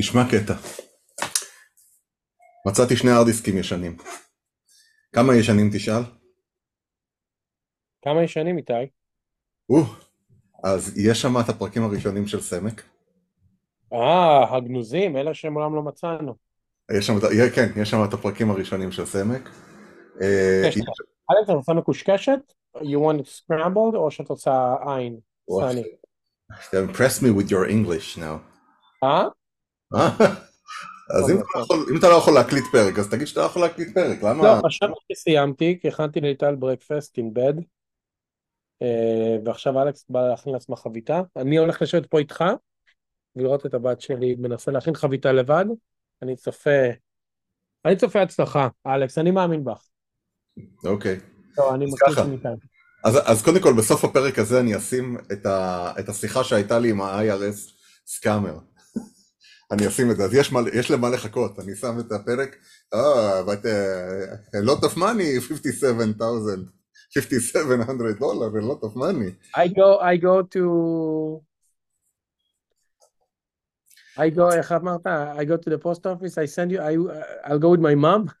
תשמע קטע. מצאתי שני ארדיסקים ישנים. כמה ישנים תשאל? כמה ישנים איתי? או, אז יש שם את הפרקים הראשונים של סמק. אה, הגנוזים, אלה שמעולם לא מצאנו. יש שם, כן, יש שם את הפרקים הראשונים של סמק. אה, לך. א', אתה רוצה מקושקשת? You want it scrambled או שאת רוצה עין? סני. You impress me with your English now. אה? אה? אז אם אתה לא יכול- אם אתה לא יכול להקליט פרק, אז תגיד שאתה לא יכול להקליט פרק, למה? לא, חשבתי שסיימתי, כי הכנתי ליטל ברקפסט עם בד. ועכשיו אלכס בא להכין לעצמה חביתה. אני הולך לשבת פה איתך ולראות את הבת שלי מנסה להכין חביתה לבד. אני צופה, אני צופה הצלחה, אלכס, אני מאמין בך. אוקיי. לא, אני מכיר. שניתן. אז, אז קודם כל, בסוף הפרק הזה אני אשים את, ה, את השיחה שהייתה לי עם ה-IRS סקאמר. אני אשים את זה, אז יש, מה, יש למה לחכות, אני שם את הפרק, אה, but uh, a lot of money, 57,000, 5,700 דולר, a lot of money. I go, I go to... I go, איך אמרת? I go to the post office, I send you, I, I'll go with my mom.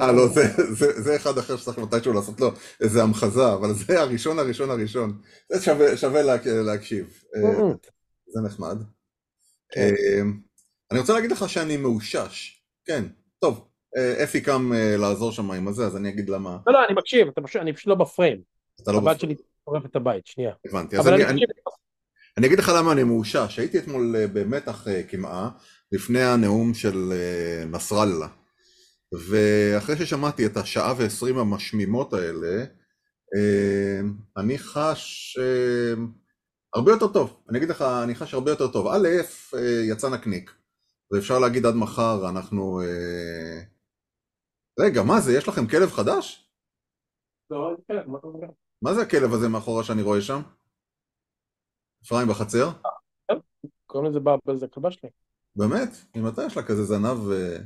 אה, לא, זה, זה, זה אחד אחר שצריך מתישהו לעשות לו איזה המחזה, אבל זה הראשון, הראשון, הראשון. זה שווה, שווה לה, להקשיב. אה, זה נחמד. אני רוצה להגיד לך שאני מאושש. כן, טוב. אה, אפי קם אה, לעזור שם עם הזה, אז אני אגיד למה. לא, לא, אני מקשיב, אתה פשוט, אני פשוט לא בפריים. אתה לא הבת בפ- שלי שורפת את הבית, שנייה. הבנתי. אז אני, אני אני. אני אגיד לך למה אני מאושש. הייתי אתמול אה, במתח קמעה, לפני הנאום של נסראללה. ואחרי ששמעתי את השעה ועשרים המשמימות האלה, אני חש הרבה יותר טוב. אני אגיד לך, אני חש הרבה יותר טוב. א', יצא נקניק. ואפשר להגיד עד מחר, אנחנו... אה, רגע, מה זה? יש לכם כלב חדש? לא, כן, מה אתה מדבר? מה זה הכלב הזה מאחורה שאני רואה שם? אפרים בחצר? קוראים לזה באבל, זה כלבה שלי. באמת? ממתי יש לה כזה זנב? אה,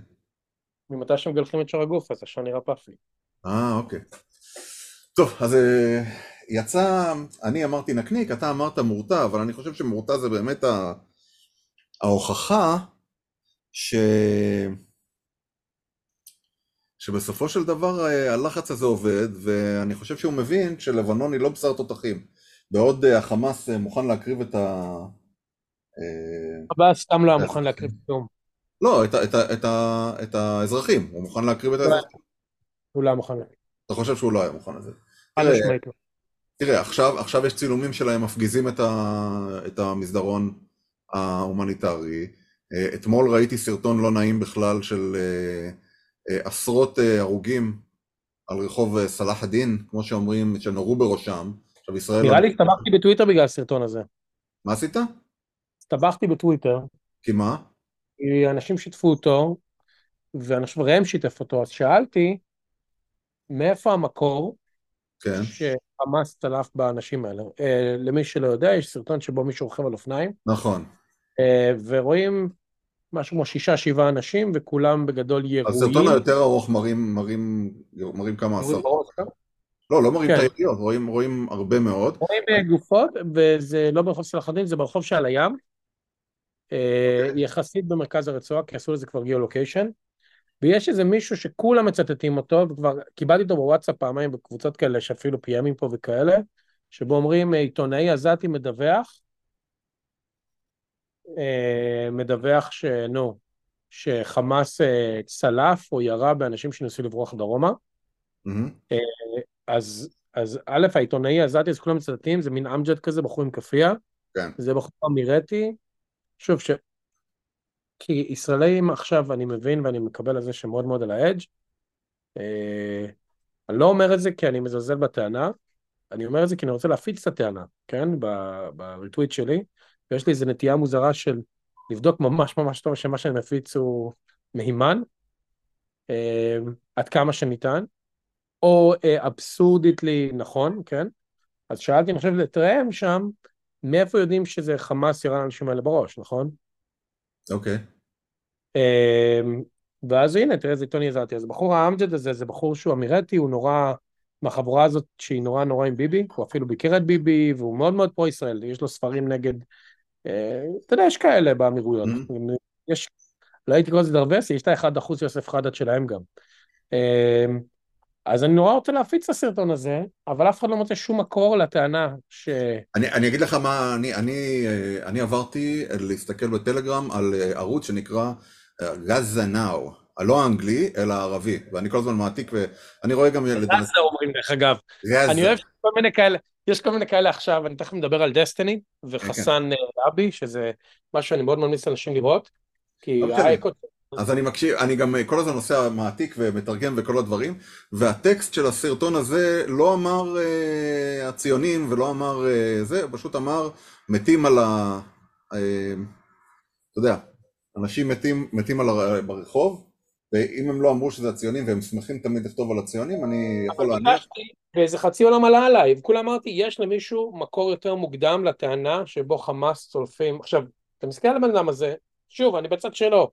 ממתי שמגלחים את שאר הגוף, אז השער נראה פאפי. אה, אוקיי. טוב, אז אה, יצא, אני אמרתי נקניק, אתה אמרת מורתע, אבל אני חושב שמורתע זה באמת. ההוכחה ש... שבסופו של דבר אה, הלחץ הזה עובד, ואני חושב שהוא מבין שלבנון היא לא בשר תותחים. בעוד אה, החמאס אה, מוכן להקריב את ה... הבא סתם לא היה מוכן להקריב כלום. לא, את, את, את, את האזרחים, הוא מוכן להקריב את האזרחים. הוא לא היה מוכן להקריב. אתה חושב שהוא לא היה מוכן לזה. לא. תראה, עכשיו, עכשיו יש צילומים שלהם מפגיזים את, ה, את המסדרון ההומניטרי. אה, אתמול ראיתי סרטון לא נעים בכלל של אה, אה, עשרות הרוגים על רחוב סלאח א-דין, כמו שאומרים, שנורו בראשם. עכשיו ישראל... נראה לי הסתבכתי בטוויטר בגלל הסרטון הזה. מה עשית? הסתבכתי בטוויטר, כי מה? כי אנשים שיתפו אותו, ואנשים- וראם שיתף אותו, אז שאלתי, מאיפה המקור כן, שחמאס צלף באנשים האלה? למי שלא יודע, יש סרטון שבו מישהו רוכב על אופניים, נכון. ורואים משהו כמו שישה, שבעה אנשים, וכולם בגדול ירויים. הסרטון היותר ארוך מראים, מראים, מראים כמה עשרות. כן? לא, לא מראים כן. את היריות, רואים, רואים הרבה מאוד. רואים גופות, וזה לא ברחוב סלאח א-דין, זה ברחוב שעל הים. אה, אוקיי. יחסית במרכז הרצועה, כי עשו לזה כבר גיאולוקיישן. ויש איזה מישהו שכולם מצטטים אותו, וכבר קיבלתי אותו בוואטסאפ פעמיים בקבוצות כאלה, שאפילו פיימים פה וכאלה, שבו אומרים, אה, עיתונאי עזתי מדווח, מדווח שנו, שחמאס אה, צלף או ירה באנשים שניסו לברוח דרומה. מהמם. אז, אז א', העיתונאי העזתי, אז כולם מצטטים, זה מין אמג'ד כזה, בחור עם כאפיה. כן. זה בחור אמירתי. שוב, ש... כי ישראלים עכשיו, אני מבין ואני מקבל על זה שמאוד מאוד על האדג'. אה, אני לא אומר את זה כי אני מזלזל בטענה, אני אומר את זה כי אני רוצה להפיץ את הטענה, כן? בריטוויט שלי, ויש לי איזו נטייה מוזרה של לבדוק ממש ממש טוב שמה שאני מפיץ הוא מהימן, אה, עד כמה שניתן, או אה, אבסורדיטלי נכון, כן? אז שאלתי, אני חושב, את ראם שם, מאיפה יודעים שזה חמאס ירה לאנשים האלה בראש, נכון? אוקיי. אמ, ואז הנה, תראה איזה עיתון יזרתי. אז בחור האמג'ד הזה, זה בחור שהוא אמירתי, הוא נורא, מהחבורה הזאת שהיא נורא נורא עם ביבי, הוא אפילו ביקר את ביבי, והוא מאוד מאוד פרו-ישראל, יש לו ספרים נגד, אתה יודע, יש כאלה באמירויות, Mhm. יש, לא הייתי קורא לזה דרווס, יש את האחד אחוז יוסף חדד שלהם גם. אמ, אז אני נורא רוצה להפיץ את הסרטון הזה, אבל אף אחד לא מוצא שום מקור לטענה ש... אני, אני אגיד לך מה, אני, אני, אה, אני עברתי להסתכל בטלגרם על אה, ערוץ שנקרא גזה נאו, הלא האנגלי, אלא הערבי, ואני כל הזמן מעתיק, ואני רואה גם... גזה אומרים דרך אגב. אני אוהב כל מיני כאלה, יש כל מיני כאלה עכשיו, אני תכף מדבר על דסטיני וחסן כן, כן. אבי, שזה משהו שאני מאוד ממליץ לאנשים לראות, כי אוקיי. האקו אז אני מקשיב, אני גם כל הזמן נוסע מעתיק ומתרגם וכל הדברים, והטקסט של הסרטון הזה לא אמר אה, הציונים ולא אמר אה, זה, הוא פשוט אמר מתים על ה... אה, אתה יודע, אנשים מתים, מתים על הר... ברחוב, ואם הם לא אמרו שזה הציונים והם שמחים תמיד לכתוב על הציונים, אני יכול להניח... ואיזה חצי עולם עלה עליי, וכולם אמרתי, יש למישהו מקור יותר מוקדם לטענה שבו חמאס צולפים, עכשיו, אתה מסתכל על הבן אדם הזה, שוב, אני בצד שלו,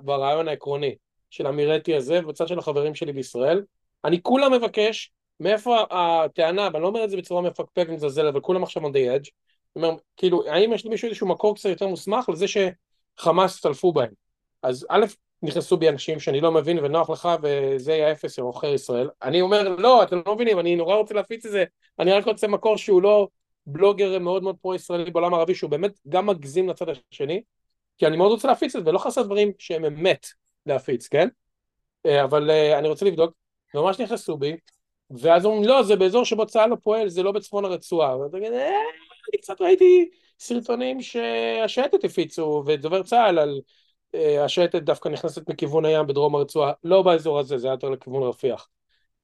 ברעיון העקרוני של המירטי הזה, ובצד של החברים שלי בישראל, אני כולה מבקש, מאיפה הטענה, ואני לא אומר את זה בצורה מפקפק ומזלזל, אבל כולם עכשיו on the edge, אומר, כאילו, האם יש למישהו איזשהו מקור קצת יותר מוסמך לזה שחמאס צלפו בהם? אז א', נכנסו בי אנשים שאני לא מבין ונוח לך וזה יהיה אפס של עוכר ישראל. אני אומר, לא, אתם לא מבינים, אני נורא רוצה להפיץ את זה, אני רק רוצה מקור שהוא לא בלוגר מאוד מאוד פרו-ישראלי בעולם הערבי, שהוא באמת גם מגזים לצד השני, כי אני מאוד רוצה להפיץ את זה, ולא חסר דברים שהם אמת להפיץ, כן? אה, אבל אה, אני רוצה לבדוק, ממש נכנסו בי, ואז אומרים, לא, זה באזור שבו צה"ל לא פועל, זה לא בצפון הרצועה. ואתה אומר, אה, אני קצת ראיתי סרטונים שהשייטת הפיצו, ודובר צה"ל על השייטת דווקא נכנסת מכיוון הים בדרום הרצועה, לא באזור הזה, זה היה יותר לכיוון רפיח.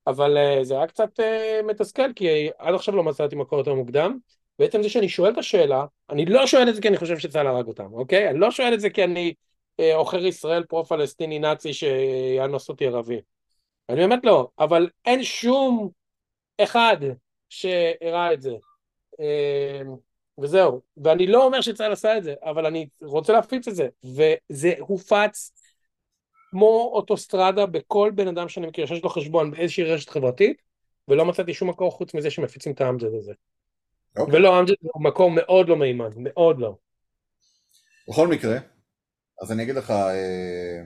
אבל זה היה קצת מתסכל, כי עד עכשיו לא מצאתי מקור יותר מוקדם, בעצם זה שאני שואל את השאלה, אני לא שואל את זה כי אני חושב שצה"ל הרג אותם, אוקיי? אני לא שואל את זה כי אני אה, עוכר ישראל פרו-פלסטיני נאצי שיאנוס אותי ערבי. אני באמת לא, אבל אין שום אחד שהראה את זה. וזהו. ואני לא אומר שצה"ל עשה את זה, אבל אני רוצה להפיץ את זה. וזה הופץ כמו אוטוסטרדה בכל בן אדם שאני מכיר שיש לו חשבון באיזושהי רשת חברתית, ולא מצאתי שום מקור חוץ מזה שמפיצים את האמג'ד הזה. Okay. אוקיי. ולא, אמג'ד הוא מקום מאוד לא מהימן, מאוד לא. בכל מקרה, אז אני אגיד לך, אה,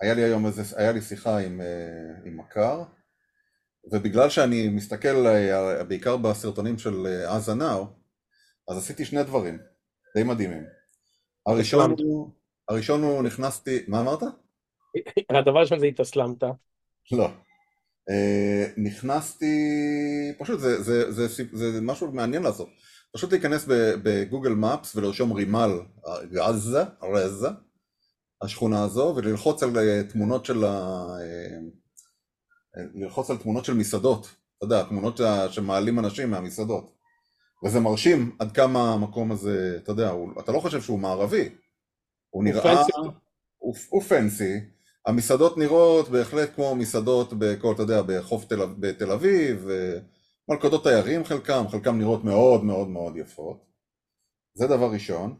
היה לי היום איזה, היה לי שיחה עם, אה, עם מכר, ובגלל שאני מסתכל אה, בעיקר בסרטונים של עזה נאו, אז עשיתי שני דברים די מדהימים. הראשון הוא, הראשון הוא נכנסתי, מה אמרת? הדבר הראשון זה התאסלמת. לא. אה, נכנסתי, פשוט זה, זה, זה, זה, זה משהו מעניין לעשות, פשוט להיכנס בגוגל מפס ולרשום רימל עזה, רזה, השכונה הזו, וללחוץ על אה, תמונות של ה... אה, ללחוץ על תמונות של מסעדות, אתה יודע, תמונות שמעלים אנשים מהמסעדות. וזה מרשים עד כמה המקום הזה, אתה יודע, הוא, אתה לא חושב שהוא מערבי, הוא נראה... פנסי. הוא, הוא פנסי, המסעדות נראות בהחלט כמו מסעדות בכל, אתה יודע, בחוף תל, בתל אביב, מלכודות תיירים חלקם, חלקם נראות מאוד מאוד מאוד יפות. זה דבר ראשון.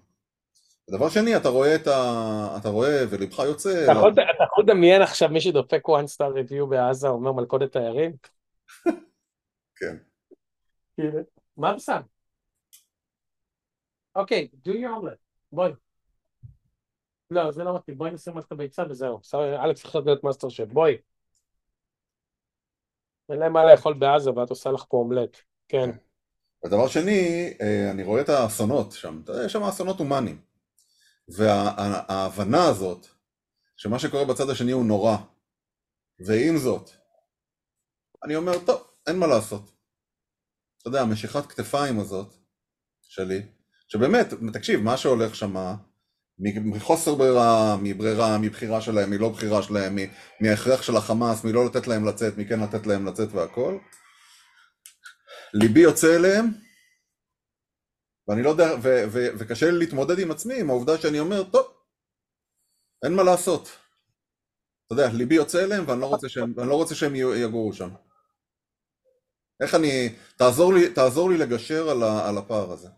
דבר שני, אתה רואה את ה... אתה רואה ולבך יוצא... אתה יכול, אתה יכול לדמיין עכשיו מי שדופק one star review בעזה אומר מלכודת תיירים? כן. מה הוא שם? אוקיי, do your omelet, בואי. לא, זה לא מתאים, בואי נשים את הביצה וזהו. אלכס צריך להיות מאסטר שף, בואי. אין להם מה לאכול בעזה ואת עושה לך פה אומלט, כן. ודבר שני, אה, אני רואה את האסונות שם, יש שם אסונות הומניים. וההבנה הזאת, שמה שקורה בצד השני הוא נורא, ועם זאת, אני אומר, טוב, אין מה לעשות. אתה יודע, המשיכת כתפיים הזאת, שלי, שבאמת, תקשיב, מה שהולך שמה, מחוסר ברירה, מברירה, מבחירה שלהם, מלא בחירה שלהם, מההכרח של החמאס, מלא לתת להם לצאת, מכן לתת להם לצאת והכל. ליבי יוצא אליהם, ואני לא יודע, ו, ו, וקשה לי להתמודד עם עצמי, עם העובדה שאני אומר, טוב, אין מה לעשות. אתה יודע, ליבי יוצא אליהם ואני לא רוצה שהם, לא רוצה שהם יגורו שם. איך אני, תעזור לי, תעזור לי לגשר על, ה, על הפער הזה.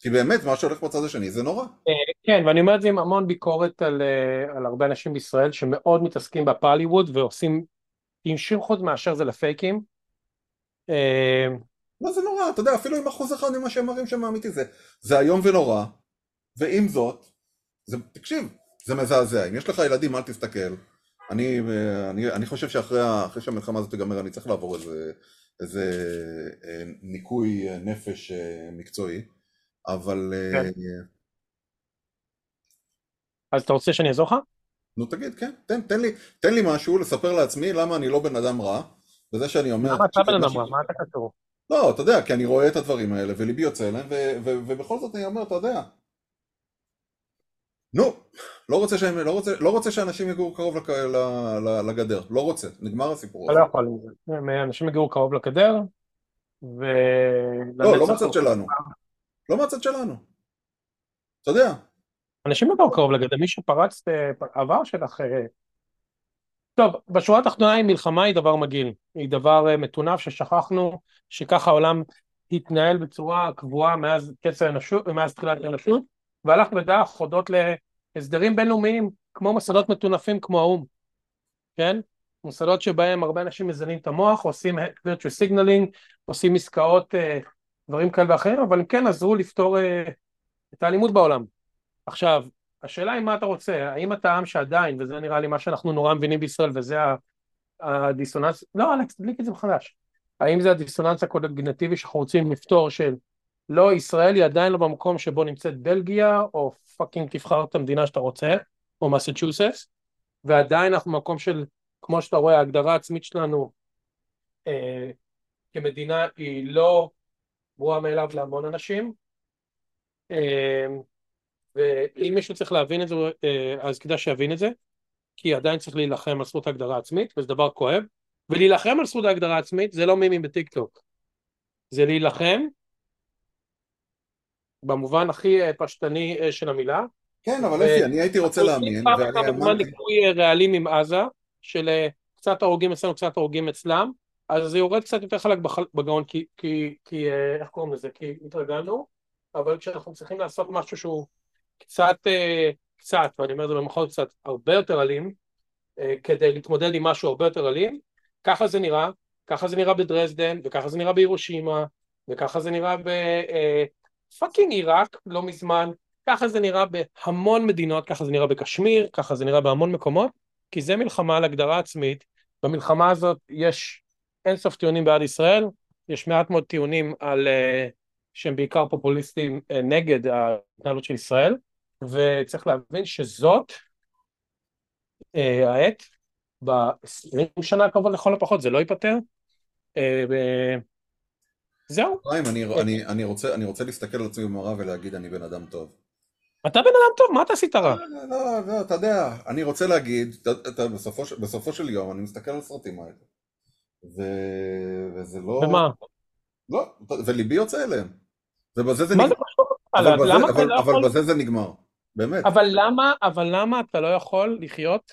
כי באמת מה שהולך בצד השני זה נורא. אה, כן, ואני אומר את זה עם המון ביקורת על, אה, על הרבה אנשים בישראל שמאוד מתעסקים בפוליווד ועושים עם שיר חוץ מאשר זה לפייקים. אה, לא זה נורא, אתה יודע, אפילו עם אחוז אחד ממה שהם מראים שם אמיתי זה, זה איום ונורא, ועם זאת, זה, תקשיב, זה מזעזע, אם יש לך ילדים אל תסתכל, אני, אני, אני חושב שאחרי אחרי שהמלחמה הזאת תיגמר אני צריך לעבור איזה, איזה אה, ניקוי נפש אה, מקצועי, אבל... כן. אז אתה רוצה שאני אעזור לך? נו תגיד, כן, תן, תן, לי, תן לי משהו לספר לעצמי למה אני לא בן אדם רע, וזה שאני אומר... למה אתה בן אדם רע? מה אתה קשור? לא, אתה יודע, כי אני רואה את הדברים האלה, וליבי יוצא אליהם, ובכל זאת אני אומר, אתה יודע, נו, לא רוצה, שהם, לא רוצה, לא רוצה שאנשים יגורו קרוב לק, לגדר, לא רוצה, נגמר הסיפור הזה. אתה לא יכול זה, אנשים יגורו קרוב לגדר, ו... לא, לא מהצד שלנו, לא מהצד שלנו, אתה יודע. אנשים לא גרו קרוב לגדר, מי שפרץ אה, עבר שלך... אה, טוב, בשורה התחתונה מלחמה היא דבר מגעיל, היא דבר אה, מטונף ששכחנו שככה העולם התנהל בצורה קבועה מאז קץ האנושות, מאז תחילת האנושות, והלך בדרך הודות להסדרים בינלאומיים, כמו מוסדות מטונפים כמו האו"ם, כן? מוסדות שבהם הרבה אנשים מזנים את המוח, עושים virtual signaling, עושים עסקאות, דברים כאלה ואחרים, אבל הם כן עזרו לפתור את האלימות בעולם. עכשיו, השאלה היא מה אתה רוצה, האם אתה עם שעדיין, וזה נראה לי מה שאנחנו נורא מבינים בישראל, וזה הדיסוננס, לא אלכס, תדליק את זה מחדש, האם זה הדיסוננס הקוגנטיבי שאנחנו רוצים לפתור של לא, ישראל היא עדיין לא במקום שבו נמצאת בלגיה, או fucking תבחר את המדינה שאתה רוצה, או מסצ'וסטס, ועדיין אנחנו במקום של, כמו שאתה רואה, ההגדרה העצמית שלנו אה, כמדינה היא לא ברורה מאליו להמון אנשים. אה, ואם מישהו צריך להבין את זה, אה, אז כדאי שיבין את זה, כי עדיין צריך להילחם על זכות ההגדרה העצמית, וזה דבר כואב, ולהילחם על זכות ההגדרה העצמית זה לא מימים בטיק טוק, זה להילחם במובן הכי אה, פשטני אה, של המילה. כן, אבל אפי, אני הייתי רוצה להאמין, ואני אמרתי... ניקוי רעלים עם עזה, של קצת הרוגים אצלנו, קצת הרוגים אצלם, אז זה יורד קצת יותר חלק בגאון, כי, איך קוראים לזה? כי התרגלנו, אבל כשאנחנו צריכים לעשות משהו שהוא קצת, אה, קצת, ואני אומר את זה במחוז קצת, הרבה יותר אלים, אה, כדי להתמודד עם משהו הרבה יותר אלים, ככה זה נראה, ככה זה נראה בדרזדן, וככה זה נראה בירושימה, וככה זה נראה בפאקינג אה, עיראק לא מזמן, ככה זה נראה בהמון מדינות, ככה זה נראה בקשמיר, ככה זה נראה בהמון מקומות, כי זה מלחמה על הגדרה עצמית, במלחמה הזאת יש אינסוף טיעונים בעד ישראל, יש מעט מאוד טיעונים על, שהם בעיקר פופוליסטים uh, נגד ההתנהלות של ישראל, וצריך להבין שזאת אה, העת, ב-20 שנה הקרובות לכל הפחות, זה לא ייפתר. אה, זהו. חיים, אני, אני, אני, רוצה, אני רוצה להסתכל על עצמי במראה ולהגיד אני בן אדם טוב. אתה בן אדם טוב, מה אתה עשית רע? לא, לא, לא, אתה יודע, אני רוצה להגיד, אתה, אתה, בסופו, בסופו של יום אני מסתכל על הסרטים האלה, ו, וזה לא... ומה? לא, וליבי יוצא אליהם. ובזה זה נגמר. מה זה קשור? אבל, בזה, אבל, לא אבל יכול... בזה זה נגמר. באמת. אבל למה, אבל למה אתה לא יכול לחיות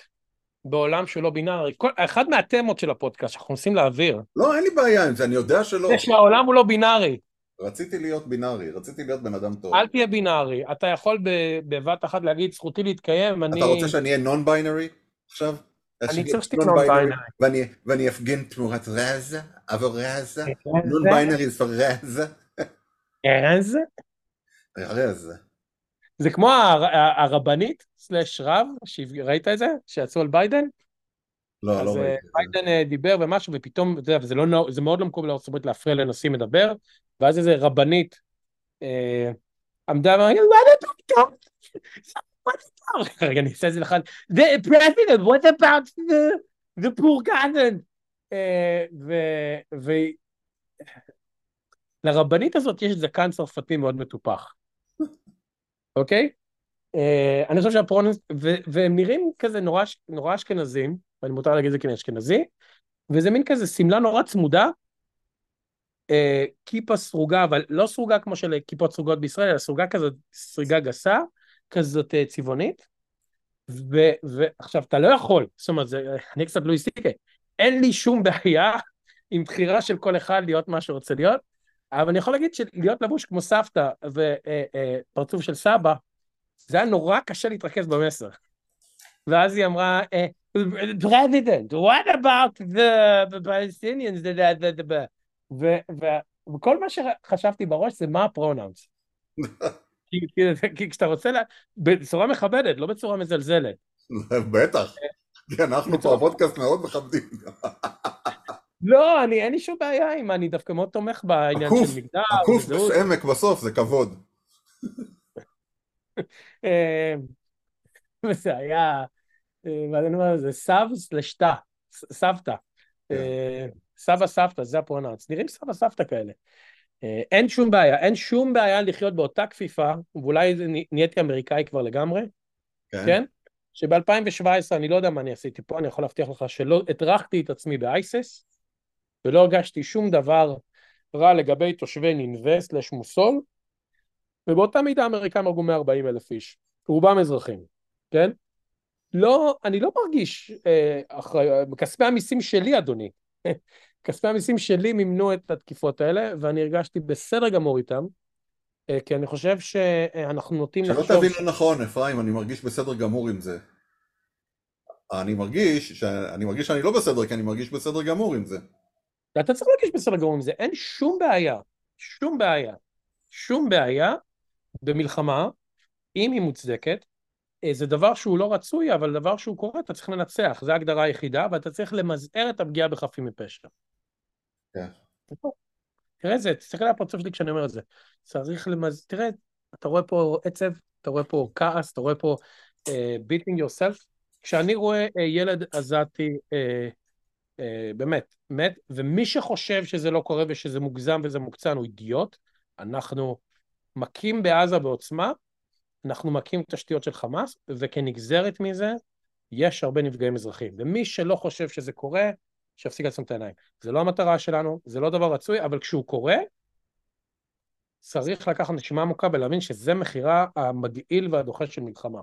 בעולם שהוא לא בינארי? כל, אחד מהתמות של הפודקאסט שאנחנו מנסים להעביר. לא, אין לי בעיה עם זה, אני יודע שלא. זה שהעולם הוא לא בינארי. רציתי להיות בינארי, רציתי להיות בן אדם טוב. אל תהיה בינארי, אתה יכול בבת אחת להגיד זכותי להתקיים, אני... אתה רוצה שאני אהיה נון ביינארי עכשיו? אני צריך שתהיה נון ביינרי. ואני אפגין תמורת רזה, עבור רזה, נון ביינרי זה רזה. רזה? רזה. זה כמו הרבנית סלאש רב, ראית את זה? שיצאו על ביידן? לא, לא ראיתי. אז ביידן אה, דיבר ומשהו, ופתאום, אתה יודע, זה, לא, זה מאוד לא מקובל לארצות הברית להפריע לנשיא מדבר, ואז איזה רבנית אה, עמדה ואמרה, רגע, אני אעשה את זה לך. The president, what about the, the poor garden? אה, ו... לרבנית הזאת יש זקן צרפתי מאוד מטופח. אוקיי? Uh, אני חושב שהפרונס, והם נראים כזה נורא, נורא אשכנזים, ואני מותר להגיד את זה כי אני אשכנזי, וזה מין כזה שמלה נורא צמודה, uh, כיפה סרוגה, אבל לא סרוגה כמו של כיפות סרוגות בישראל, אלא סרוגה כזאת, סריגה גסה, כזאת uh, צבעונית, ועכשיו אתה לא יכול, זאת אומרת, זה, אני קצת לואי סיקה, אין לי שום בעיה עם בחירה של כל אחד להיות מה שרוצה להיות, אבל אני יכול להגיד שלהיות לבוש כמו סבתא ופרצוף אה, של סבא, זה היה נורא קשה להתרכז במסר. ואז היא אמרה, President, what about the, Palestinians? וכל מה שחשבתי בראש זה מה הפרונאונס. כי, כשאתה רוצה, בצורה מכבדת, לא בצורה מזלזלת. בטח, כי אנחנו פה הפודקאסט מאוד מכבדים. לא, אני, אין לי שום בעיה עם, אני דווקא מאוד תומך בעניין של מגדר. הקוף בעמק בסוף זה כבוד. אה, וזה היה, ואני אה, זה סב סלשתה, סבתא. כן. אה, סבא סבתא, זה הפרונאנס. נראים סבא סבתא כאלה. אין שום בעיה, אין שום בעיה לחיות באותה כפיפה, ואולי נהייתי אמריקאי כבר לגמרי, כן? כן? שב-2017, אני לא יודע מה אני עשיתי פה, אני יכול להבטיח לך שלא הטרחתי את עצמי באייסס, ולא הרגשתי שום דבר רע לגבי תושבי נינווה סלש מוסול, ובאותה מידה האמריקאים הרגו 140 אלף איש, רובם אזרחים, כן? לא, אני לא מרגיש אה, אחרי, כספי המיסים שלי אדוני, כספי המיסים שלי מימנו את התקיפות האלה, ואני הרגשתי בסדר גמור איתם, אה, כי אני חושב שאנחנו נוטים לחשוב... שלא תבין לא נכון, אפרים, אני מרגיש בסדר גמור עם זה. אני מרגיש, שאני מרגיש שאני לא בסדר, כי אני מרגיש בסדר גמור עם זה. ואתה צריך להרגיש בסדר גמור עם זה, אין שום בעיה, שום בעיה, שום בעיה במלחמה, אם היא מוצדקת, אה, זה דבר שהוא לא רצוי, אבל דבר שהוא קורה, אתה צריך לנצח, זו ההגדרה היחידה, ואתה צריך למזער את הפגיעה בחפים מפשע. כן. תראה את זה, תסתכל על הפרצוף שלי כשאני אומר את זה. צריך למז... תראה, אתה רואה פה עצב, אתה רואה פה כעס, אתה רואה פה uh, beating yourself. כשאני רואה uh, ילד עזתי, uh, באמת, מת, ומי שחושב שזה לא קורה ושזה מוגזם וזה מוקצן הוא אידיוט. אנחנו מכים בעזה בעוצמה, אנחנו מכים תשתיות של חמאס, וכנגזרת מזה, יש הרבה נפגעים אזרחיים. ומי שלא חושב שזה קורה, שיפסיק לעצום את העיניים. זה לא המטרה שלנו, זה לא דבר רצוי, אבל כשהוא קורה, צריך לקחת נשימה עמוקה ולהבין שזה מחירה המגעיל והדוחה של מלחמה.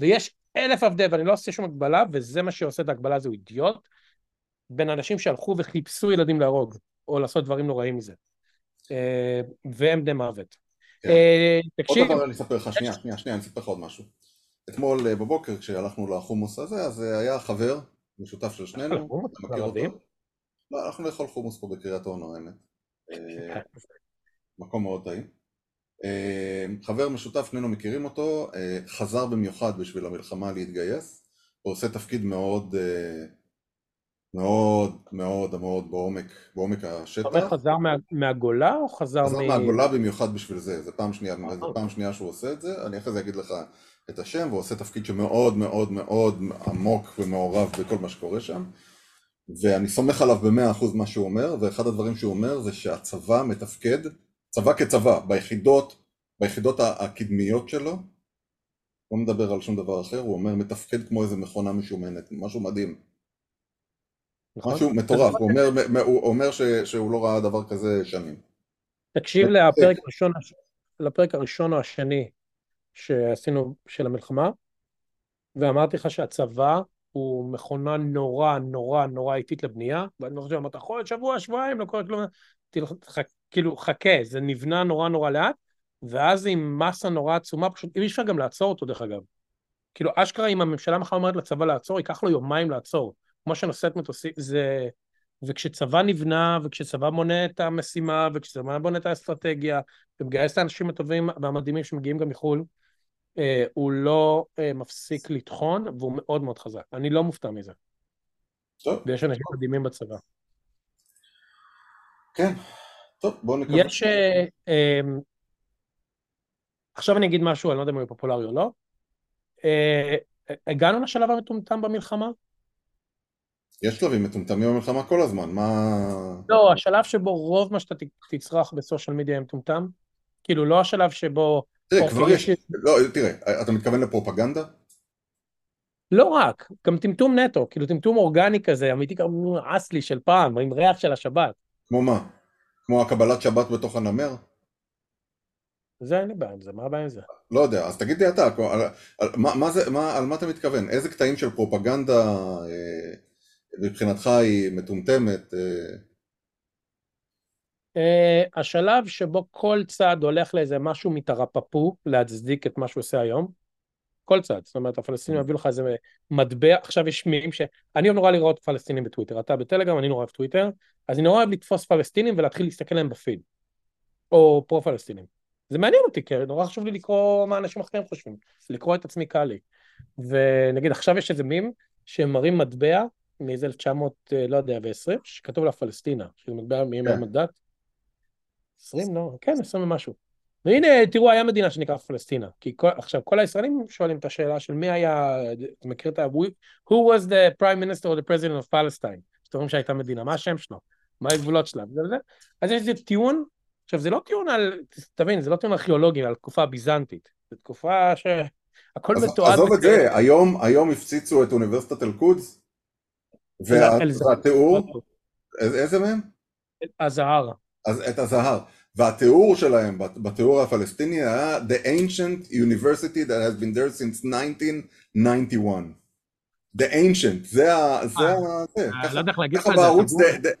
ויש אלף הבדל, ואני לא עושה שום הגבלה, וזה מה שעושה את ההגבלה הזו, אידיוט, בין אנשים שהלכו וחיפשו ילדים להרוג, או לעשות דברים נוראים מזה. אה, והם בני מוות. כן. אה, תקשיב... עוד דבר אני אספר לך, שנייה, שנייה, שנייה, אני אספר לך עוד משהו. אתמול אה, בבוקר כשהלכנו לחומוס הזה, אז היה חבר, משותף של שנינו, אתה מכיר אותו? לא, אנחנו נאכול חומוס פה בקריית אונו, האמת. מקום מאוד טעים. חבר משותף, שנינו מכירים אותו, חזר במיוחד בשביל המלחמה להתגייס, הוא עושה תפקיד מאוד מאוד מאוד מאוד בעומק, בעומק השטח. אתה אומר חזר מה, מהגולה או חזר חזר מ... מהגולה במיוחד בשביל זה, זה פעם שנייה, זה פעם שנייה שהוא עושה את זה, אני אחרי זה אגיד לך את השם, והוא עושה תפקיד שמאוד מאוד מאוד עמוק ומעורב בכל מה שקורה שם, ואני סומך עליו במאה אחוז מה שהוא אומר, ואחד הדברים שהוא אומר זה שהצבא מתפקד, צבא כצבא, ביחידות, ביחידות הקדמיות שלו, לא מדבר על שום דבר אחר, הוא אומר מתפקד כמו איזה מכונה משומנת, משהו מדהים. נכון? משהו מטורף, הוא אומר, הוא אומר ש, שהוא לא ראה דבר כזה שנים. תקשיב לפרק הראשון, לפרק הראשון או השני שעשינו של המלחמה, ואמרתי לך שהצבא הוא מכונה נורא נורא נורא איטית לבנייה, ואני חושב שאמרת, יכול להיות שבוע, שבועיים, לא קורה כלום, כאילו חכה, זה נבנה נורא נורא לאט, ואז עם מסה נורא עצומה, פשוט אי אפשר גם לעצור אותו דרך אגב. כאילו אשכרה אם הממשלה מחר אומרת לצבא לעצור, ייקח לו יומיים לעצור. כמו שנושאת מטוסים, זה... וכשצבא נבנה, וכשצבא בונה את המשימה, וכשצבא בונה את האסטרטגיה, ומגייס את האנשים הטובים והמדהימים שמגיעים גם מחו"ל, אה, הוא לא אה, מפסיק לטחון, והוא מאוד מאוד חזק. אני לא מופתע מזה. טוב. ויש אנשים מדהימים בצבא. כן. טוב, בואו נקווה. יש... אה, אה, עכשיו אני אגיד משהו, אני לא יודע אם הוא פופולרי או לא. אה, הגענו לשלב המטומטם במלחמה? יש שלבים מטומטמים במלחמה כל הזמן, מה... לא, השלב שבו רוב מה שאתה תצרח בסושיאל מדיה הם מטומטם? כאילו, לא השלב שבו... תראה, כבר יש... לא, תראה, אתה מתכוון לפרופגנדה? לא רק, גם טמטום נטו, כאילו טמטום אורגני כזה, אמיתי כמו אסלי של פעם, עם ריח של השבת. כמו מה? כמו הקבלת שבת בתוך הנמר? זה אין לי בעיה עם זה, מה הבעיה עם זה? לא יודע, אז תגיד לי אתה, על, על, מה, מה זה, מה, על מה אתה מתכוון? איזה קטעים של פרופגנדה אה, מבחינתך היא מטומטמת? אה... Uh, השלב שבו כל צד הולך לאיזה משהו מתרפפו להצדיק את מה שהוא עושה היום, כל צד, זאת אומרת הפלסטינים יביאו לך איזה מטבע, עכשיו יש מילים ש... אני נורא לראות פלסטינים בטוויטר, אתה בטלגרם, אני נורא אוהב טוויטר, אז אני נורא אוהב לתפוס פלסטינים ולהתחיל להסתכל עליהם בפיד, או פרו-פלסטינים. זה מעניין אותי, כי נורא חשוב לי לקרוא מה אנשים אחרים חושבים, לקרוא את עצמי קל לי. ונגיד עכשיו יש איזה מים שמראים מטבע מאיזה 1900, לא יודע, ו-20, שכתוב לה פלסטינה, שזה מטבע מימי כן. המנדט. 20, לא, כן, 20 ומשהו. והנה, תראו, היה מדינה שנקרא פלסטינה. כי כל, עכשיו, כל הישראלים שואלים את השאלה של מי היה, אתה מכיר את ה... Who was the prime minister or the president of Palestine? שאתם אומרים שהייתה מדינה, מה השם שלו? מה הגבולות שלה? אז יש איזה טיעון, עכשיו זה לא טיעון על, תבין, זה לא טיעון ארכיאולוגי על התקופה הביזנטית. זו תקופה שהכל מתועד. עזוב את זה, היום, היום הפציצו את אוניברסיטת אל-קודס, והתיאור, איזה מהם? הזהר. אז את הזהר. והתיאור שלהם, בת- בתיאור הפלסטיני היה The ancient university that has been there since 1991. The ancient, זה ה... זה אה, ה... זה, אה, ככה- לא יודע איך להגיד לך ככה את זה. בערוץ,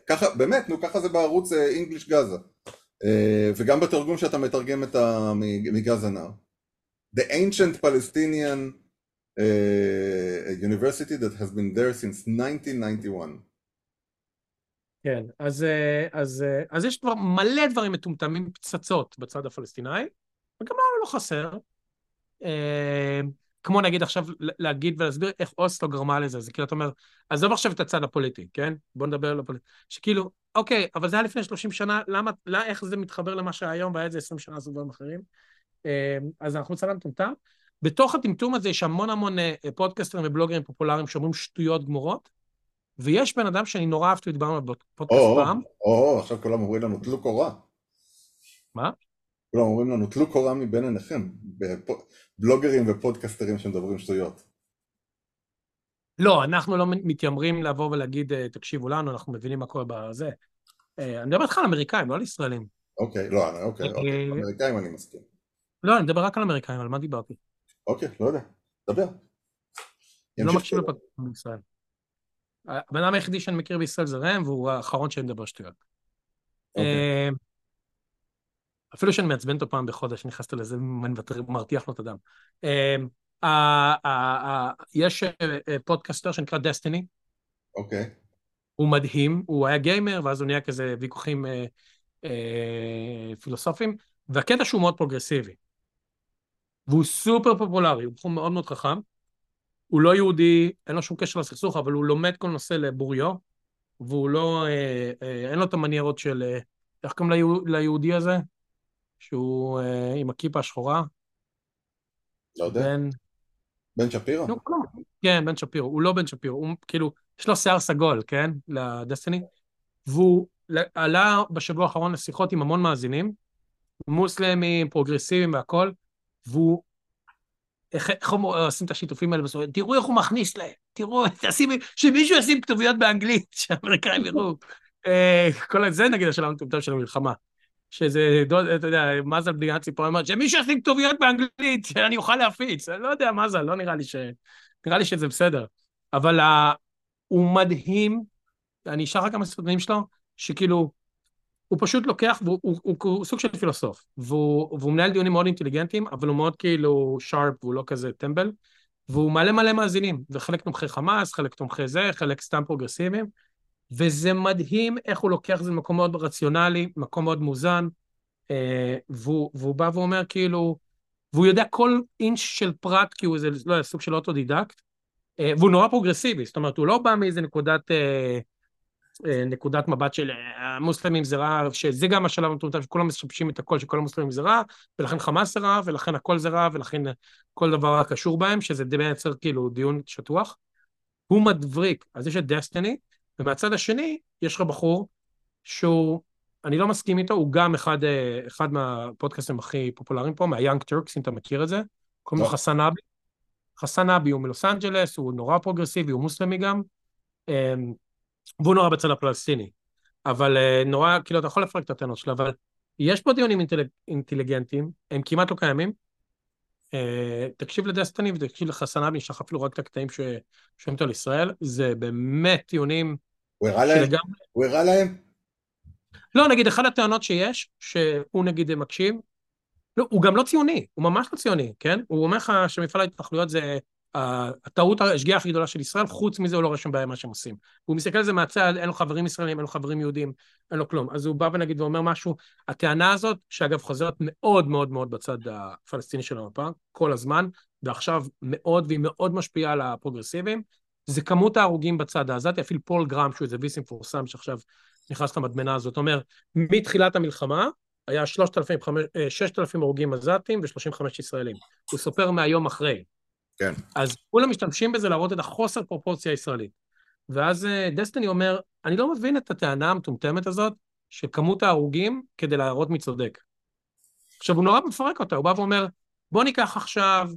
ככה, באמת, נו, ככה זה בערוץ אינגליש גאזה. אה, וגם בתרגום שאתה מתרגם את ה... מ- מגאזה נאו. The ancient Palestinian uh, university that has been there since 1991. כן, אז, אה, אז, אה, אז יש כבר מלא דברים מטומטמים, פצצות בצד הפלסטיני, וגם לא חסר. אה, כמו נגיד עכשיו להגיד ולהסביר איך אוסלו גרמה לזה, זה כאילו אתה אומר, עזוב עכשיו את הצד הפוליטי, כן? בוא נדבר על הפוליטי. שכאילו, אוקיי, אבל זה היה לפני 30 שנה, למה, לא, איך זה מתחבר למה שהיום, והיה איזה 20 שנה זה דברים אחרים? אה, אז אנחנו צד המטומטם. בתוך הטמטום הזה יש המון המון אה, פודקאסטרים ובלוגרים פופולריים שאומרים שטויות גמורות, ויש בן אדם שאני נורא אהבתי, דיברנו עליו בפודקאסט פעם. או, או, עכשיו כולם אומרים לנו, טלו קורה. מה? כולם אומרים לנו, טלו קורה מבין עיניכם. בלוגרים ופודקסטרים שמדברים שטויות. לא, אנחנו לא מתיימרים לבוא ולהגיד, אה, תקשיבו לנו, אנחנו מבינים מה קורה בזה. אה, אני מדבר איתך על אמריקאים, לא על ישראלים. אוקיי, לא, אוקיי, אוקיי. אה, אמריקאים אני מסכים. לא, אני מדבר רק על אמריקאים, על מה דיברתי? אוקיי, לא יודע. דבר. אני לא מקשיב. לפודקאסטים בישראל. הבן אדם היחידי שאני מכיר בישראל זה ראם, והוא האחרון שאני מדבר שטויות. אוקיי. אה, אפילו שאני מעצבן אותו פעם בחודש, נכנסת לזה, אני מרתיח לו את הדם. אה, יש אה, podcaster שנקרא דסטיני, אוקיי. הוא מדהים, הוא היה gamer, ואז הוא נהיה כזה ויכוחים פילוסופיים, והקטע שהוא מאוד פרוגרסיבי. והוא סופר פופולרי, הוא בחור מאוד מאוד חכם. הוא לא יהודי, אין לו שום קשר לסכסוך, אבל הוא לומד כל נושא לבוריו, והוא לא, אה, אה, אין לו את המניירות של, אה, איך קוראים ליהו, ליהודי הזה? שהוא אה, עם הכיפה השחורה, לא יודע. בן... בן שפירא? נו, כלום. כן, בן שפירו. הוא לא בן שפירו, הוא כאילו, יש לו שיער סגול, כן? לדסטיני. והוא עלה בשבוע האחרון לשיחות עם המון מאזינים, מוסלמים, פרוגרסיביים והכל, והוא... איך איך הוא עושים את השיתופים האלה בסוף? תראו איך הוא מכניס להם, תראו, תשים, שמישהו ישים כתוביות באנגלית, שהאמריקאים יראו. אה, כל זה נגיד השלב המטומטם של המלחמה. שזה, אתה יודע, מזל בניית ציפור אומרת, שמישהו ישים כתוביות באנגלית, שאני אוכל להפיץ. אני לא יודע, מזל, לא נראה לי ש... נראה לי שזה בסדר. אבל. הוא מדהים, אני אשאר לך כמה סרטונים שלו, שכאילו, הוא פשוט לוקח, והוא הוא, הוא, הוא סוג של פילוסוף, והוא, והוא מנהל דיונים מאוד אינטליגנטיים, אבל הוא מאוד כאילו שרפ, והוא לא כזה טמבל, והוא מלא מלא מאזינים, וחלק תומכי חמאס, חלק תומכי זה, חלק סתם פרוגרסיביים, וזה מדהים איך הוא לוקח את זה למקום מאוד רציונלי, מקום מאוד מוזן, אה, והוא, והוא בא ואומר כאילו, והוא יודע כל אינץ' של פרט, כי הוא איזה, לא יודע, סוג של אוטודידקט, אה, והוא נורא פרוגרסיבי, זאת אומרת, הוא לא בא מאיזה נקודת... אה, נקודת מבט של אה, המוסלמים זה רע, שזה גם השלב המטומטם שכולם משבשים את הכל, שכל המוסלמים זה רע, ולכן חמאס זה רע, ולכן הכל זה רע, ולכן כל דבר רע קשור בהם, שזה די מייצר כאילו דיון שטוח. הוא מבריק, אז יש את דסטיני, ומהצד השני יש לך בחור שהוא, אני לא מסכים איתו, הוא גם אחד, אה, אחד מהפודקאסטים הכי פופולריים פה, מה Young Turks, אם אתה מכיר את זה, קוראים לו לא. חסן אבי. חסן אבי הוא מלוס אנג'לס, הוא נורא פרוגרסיבי, הוא מוסלמי גם. והוא נורא בצד הפלסטיני. אבל אה, נורא, כאילו, אתה יכול לפרק את הטענות שלו, אבל יש פה דיונים אינטל... אינטליגנטיים, הם כמעט לא קיימים. אה, תקשיב לדסטיני ותקשיב לחסנבי, אפילו רק את הקטעים ששומעים אותו על ישראל, זה באמת טיעונים הוא הראה להם? שלגמרי... הוא הראה להם? לא, נגיד, אחת הטענות שיש, שהוא נגיד מקשיב, לא, הוא גם לא ציוני, הוא ממש לא ציוני, כן? הוא אומר לך שמפעל ההתנחלויות זה הטעות, השגיאה הכי גדולה של ישראל, חוץ מזה הוא לא רשם בעיה מה שהם עושים. הוא מסתכל על זה מהצד, אין לו חברים ישראלים, אין לו חברים יהודים, אין לו כלום. אז הוא בא ונגיד ואומר משהו, הטענה הזאת, שאגב חוזרת מאוד מאוד מאוד בצד הפלסטיני של המפה, כל הזמן, ועכשיו מאוד, והיא מאוד משפיעה על הפרוגרסיבים, זה כמות ההרוגים בצד העזתי, אפילו פול גרם, שהוא איזה ויס מפורסם שעכשיו נכנס למדמנה הזאת, אומר, מתחילת המלחמה, היה 6,000 הרוגים עזתים ו-35 ישראלים. הוא סופר מהיום אחרי. כן. אז כולם משתמשים בזה להראות את החוסר פרופורציה הישראלית. ואז אה, דסטיני אומר, אני לא מבין את הטענה המטומטמת הזאת של כמות ההרוגים כדי להראות מי צודק. עכשיו, הוא נורא מפרק אותה, הוא בא ואומר, בוא ניקח עכשיו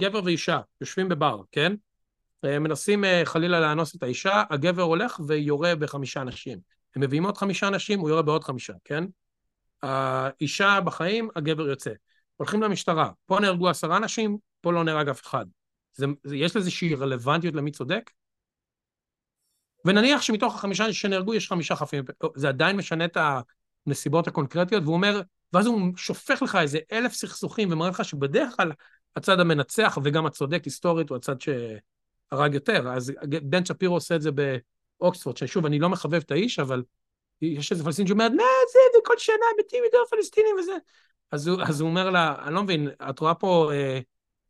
גבר ואישה, יושבים בבר, כן? אה, מנסים אה, חלילה לאנוס את האישה, הגבר הולך ויורה בחמישה אנשים. הם מביאים עוד חמישה אנשים, הוא יורה בעוד חמישה, כן? האישה בחיים, הגבר יוצא. הולכים למשטרה, פה נהרגו עשרה אנשים, פה לא נהרג אף אחד. זה, זה, יש לזה איזושהי רלוונטיות למי צודק? ונניח שמתוך החמישה שנהרגו יש חמישה חפים, זה עדיין משנה את הנסיבות הקונקרטיות, והוא אומר, ואז הוא שופך לך איזה אלף סכסוכים ומראה לך שבדרך כלל הצד המנצח וגם הצודק היסטורית הוא הצד שהרג יותר. אז בן שפירו עושה את זה באוקספורד, ששוב, אני לא מחבב את האיש, אבל יש איזה פלסטין שאומרת, מה זה, וכל שנה מתים יותר פלסטינים וזה. אז הוא, אז הוא אומר לה, אני לא מבין, את רואה פה אה,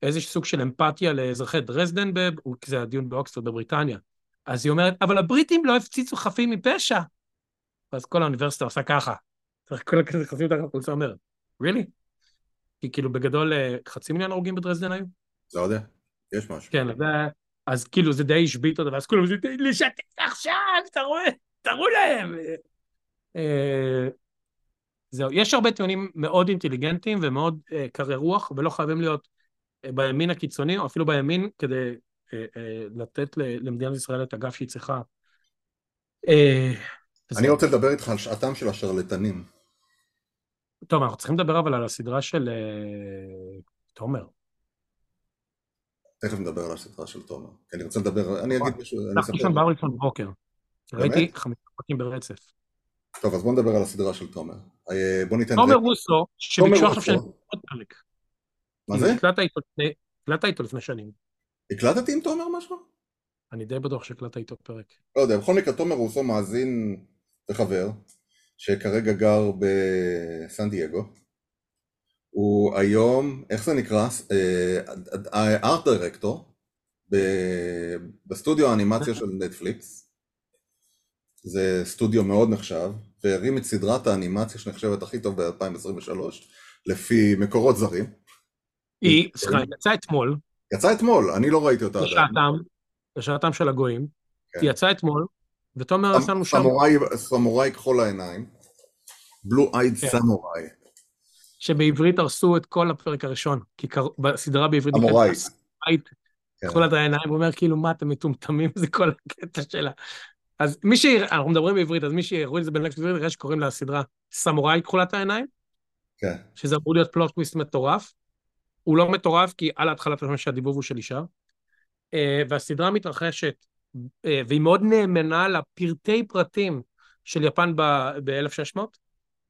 איזה סוג של אמפתיה לאזרחי דרזדן, כי זה הדיון באוקספורד בבריטניה. אז היא אומרת, אבל הבריטים לא הפציצו חפים מפשע. ואז כל האוניברסיטה עושה ככה. כל הכסף חפים תחת החולצה אומרת, really? כי כאילו בגדול אה, חצי מיליון הרוגים בדרזדן היו? לא יודע, יש משהו. כן, אז, אז כאילו זה די השבית אותה, ואז כולם לשתף עכשיו, תראו להם. אה, זהו, יש הרבה טיעונים מאוד אינטליגנטיים ומאוד אה, קרי רוח, ולא חייבים להיות אה, בימין הקיצוני, או אפילו בימין, כדי אה, אה, לתת למדינת ישראל את הגף שהיא צריכה. אה, אני רוצה לדבר איתך על שעתם של השרלטנים. טוב, אנחנו צריכים לדבר אבל על הסדרה של אה, תומר. תכף נדבר על הסדרה של תומר. כי אני רוצה לדבר, אני אגיד משהו, אני אספר. שם בר לפנות בוקר. ראיתי חמישה פרקים ברצף. טוב, אז בוא נדבר על הסדרה של תומר. אה, בוא ניתן... תומר רוסו, שביקשו עכשיו שאני עוד פרק. מה זה? הקלטת איתו לפני שנים. הקלטתי עם תומר משהו? אני די בטוח שהקלטת איתו פרק. לא יודע, בכל מקרה תומר רוסו מאזין וחבר, שכרגע גר בסן דייגו. הוא היום, איך זה נקרא? ארט דירקטור בסטודיו האנימציה של נטפליקס. זה סטודיו מאוד נחשב, והרים את סדרת האנימציה שנחשבת הכי טוב ב-2023, לפי מקורות זרים. היא, סליחה, יצאה אתמול. יצאה אתמול, אני לא ראיתי אותה עדיין. לשעתם של הגויים. כן. היא יצאה אתמול, ותומר עשה לנו שם... סמוראי כחול העיניים. בלו אייד סמוראי. שבעברית הרסו את כל הפרק הראשון, כי בסדרה בעברית... סמוראי. כחול את העיניים, אומר כאילו מה אתם מטומטמים, זה כל הקטע שלה. אז מי ש... אנחנו מדברים בעברית, אז מי שיראו את זה בנקסט בעברית, יראה שקוראים לסדרה סמוראי כחולת העיניים. כן. שזה אמור להיות פלוט טוויסט מטורף. הוא לא מטורף, כי על ההתחלה אתה חושב שהדיבוב הוא של אישה. אה, והסדרה מתרחשת, אה, והיא מאוד נאמנה לפרטי פרטים של יפן ב-1600.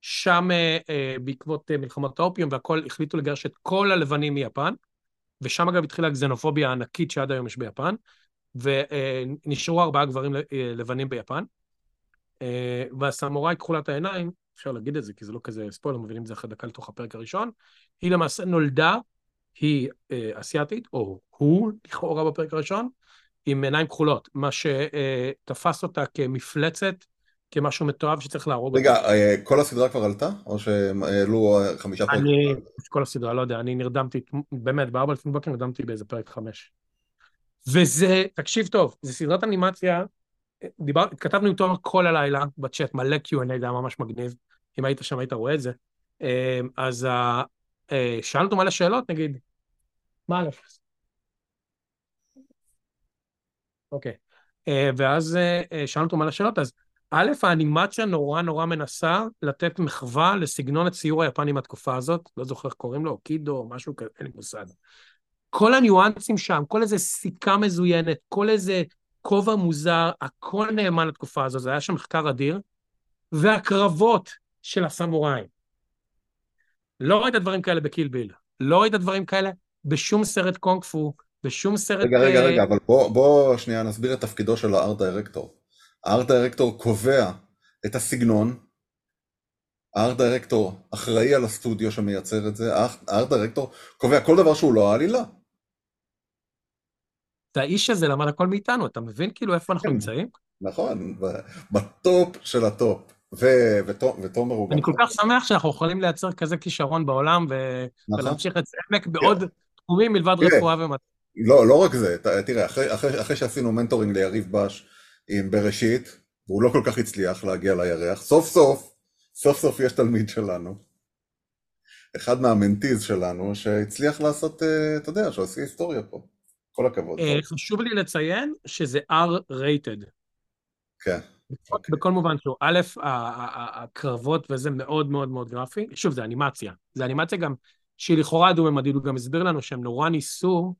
שם אה, בעקבות מלחמות האופיום והכל, החליטו לגרש את כל הלבנים מיפן. ושם אגב התחילה הגזנופוביה הענקית שעד היום יש ביפן. ונשארו ארבעה גברים לבנים ביפן. והסמוראי כחולת העיניים, אפשר להגיד את זה כי זה לא כזה ספוילר, מבינים את זה אחרי דקה לתוך הפרק הראשון, היא למעשה נולדה, היא אה, אסיאתית, או הוא לכאורה בפרק הראשון, עם עיניים כחולות, מה שתפס אותה כמפלצת, כמשהו מתועב שצריך להרוג רגע, אותה. רגע, כל הסדרה כבר עלתה? או שהם העלו חמישה פרקים? אני, כל הסדרה, לא יודע, אני נרדמתי, באמת, בארבע לפני בוקר נרדמתי באיזה פרק חמש. וזה, תקשיב טוב, זה סדרת אנימציה, דיבר, התכתבנו עם תומר כל הלילה בצ'אט, מלא Q&A, זה היה ממש מגניב, אם היית שם היית רואה את זה. אז אה, שאלנו אותו מלא שאלות, נגיד, מה א'? אוקיי. אה, ואז אה, שאלנו מלא שאלות, אז א', האנימציה נורא נורא מנסה לתת מחווה לסגנון הציור היפני מהתקופה הזאת, לא זוכר איך קוראים לו, קידו, משהו כזה, אין לי מושג. כל הניואנסים שם, כל איזה סיכה מזוינת, כל איזה כובע מוזר, הכל נאמן לתקופה הזאת, זה היה שם מחקר אדיר. והקרבות של הסמוראים. לא ראית דברים כאלה בקיל ביל. לא ראית דברים כאלה בשום סרט קונג פו, בשום סרט... רגע, רגע, רגע, אבל בוא, בוא שנייה נסביר את תפקידו של ה art director. ה art director קובע את הסגנון, ה art director אחראי על הסטודיו שמייצר את זה, ה art director קובע כל דבר שהוא לא העלילה. את האיש הזה למד הכל מאיתנו, אתה מבין כאילו איפה אנחנו כן. נמצאים? נכון, ב top של ה top. ותומר הוא גם... אני כל כך שמח שאנחנו יכולים לייצר כזה כישרון בעולם נכון. ולהמשיך את עמק בעוד תחומים מלבד רפואה ומטה. לא, לא רק זה, תראה, אחרי שעשינו מנטורינג ליריב בש עם בראשית, והוא לא כל כך הצליח להגיע לירח, סוף סוף, סוף סוף יש תלמיד שלנו, אחד מהמנטיז שלנו, שהצליח לעשות, אה, אתה יודע, שעושה היסטוריה פה. כל הכבוד. אה, חשוב לי לציין שזה R-rated. כן. בכל מובן שהוא, א', הקרבות וזה מאוד מאוד מאוד גרפי. שוב, זה אנימציה. זה אנימציה גם שהיא לכאורה דו-ממדית, הוא גם הסביר לנו שהם נורא ניסו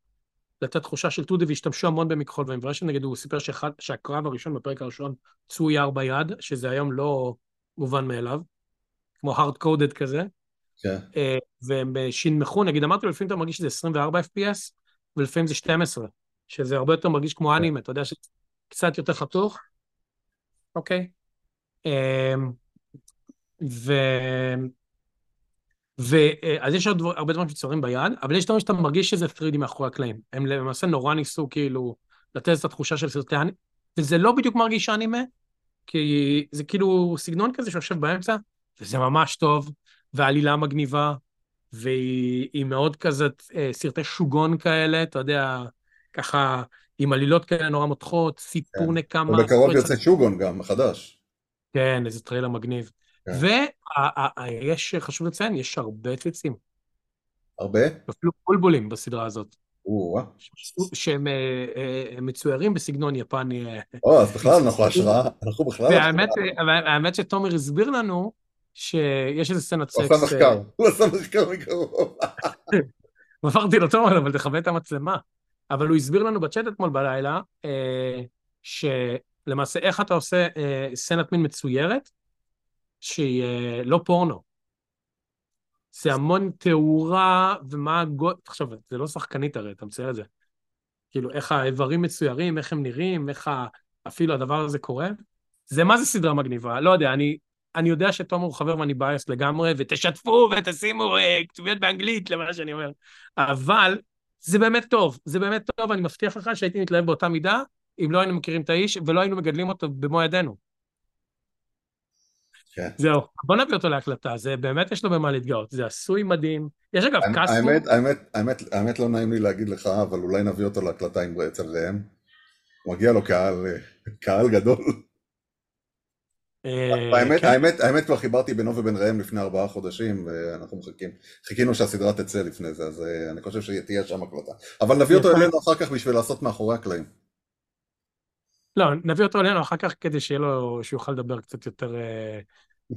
לתת תחושה של טודי והשתמשו המון במכחול ואינברשן, נגיד הוא סיפר שאחד, שהקרב הראשון בפרק הראשון צויר ביד, שזה היום לא מובן מאליו, כמו hard coded כזה. כן. אה, והם שינמכו, נגיד אמרתי לו, לפעמים אתה מרגיש שזה 24 FPS, ולפעמים זה 12, שזה הרבה יותר מרגיש כמו אנימה, אתה יודע שקצת יותר חתוך. אוקיי? אמ, ו... ו... אז יש עוד הרבה דברים שצורים ביד, אבל יש דברים שאתה מרגיש שזה 3D מאחורי הקלעים. הם למעשה נורא ניסו כאילו לתת את התחושה של סרטי אנימה, וזה לא בדיוק מרגיש אנימה, כי זה כאילו סגנון כזה שיושב באמצע, וזה ממש טוב, והעלילה מגניבה, והיא מאוד כזה אה, סרטי שוגון כאלה, אתה יודע, ככה עם עלילות כאלה נורא מותחות, סיפור כן. נקמה. ובקרוב יוצא שוגון גם, מחדש. כן, איזה טריילר מגניב. כן. ויש, חשוב לציין, יש הרבה ציצים. הרבה? אפילו בולבולים בסדרה הזאת. שהם אה, אה, מצוירים בסגנון יפני. אה, או, אז בכלל אנחנו השראה, אנחנו בכלל... והאמת שתומר הסביר לנו שיש איזה סצנת סקס... הוא עשה מחקר, הוא עשה מחקר מקרוב. אמרתי לו, תומר, אבל תכבה את המצלמה. אבל הוא הסביר לנו בצ'אט אתמול בלילה, אה, שלמעשה איך אתה עושה אה, סצנת מין מצוירת, שהיא אה, לא פורנו. זה המון תאורה ומה הגו... עכשיו, זה לא שחקנית הרי, אתה מצייר את זה. כאילו, איך האיברים מצוירים, איך הם נראים, איך ה... אפילו הדבר הזה קורה. זה מה זה סדרה מגניבה, לא יודע, אני, אני יודע שתומר הוא חבר ואני בייס לגמרי, ותשתפו ותשימו אה, כתוביות באנגלית למה שאני אומר, אבל זה באמת טוב, זה באמת טוב, אני מבטיח לך שהייתי מתלהב באותה מידה, אם לא היינו מכירים את האיש ולא היינו מגדלים אותו במו ידינו. כן. זהו, בוא נביא אותו להקלטה, זה באמת יש לו במה להתגאות, זה עשוי מדהים. יש אגב קאסטום... האמת, האמת, האמת, האמת לא נעים לי להגיד לך, אבל אולי נביא אותו להקלטה עם אצל ראם. מגיע לו קהל, קהל גדול. אה, האמת, כן. האמת, האמת כבר חיברתי בינו ובין ראם לפני ארבעה חודשים ואנחנו מחכים, חיכינו שהסדרה תצא לפני זה, אז אה, אני חושב שתהיה שם הקלטה. אבל נביא אותו אלינו אחר כך בשביל לעשות מאחורי הקלעים. לא, נביא אותו אלינו אחר כך כדי שיהיה לו, שיוכל לדבר קצת יותר, אה,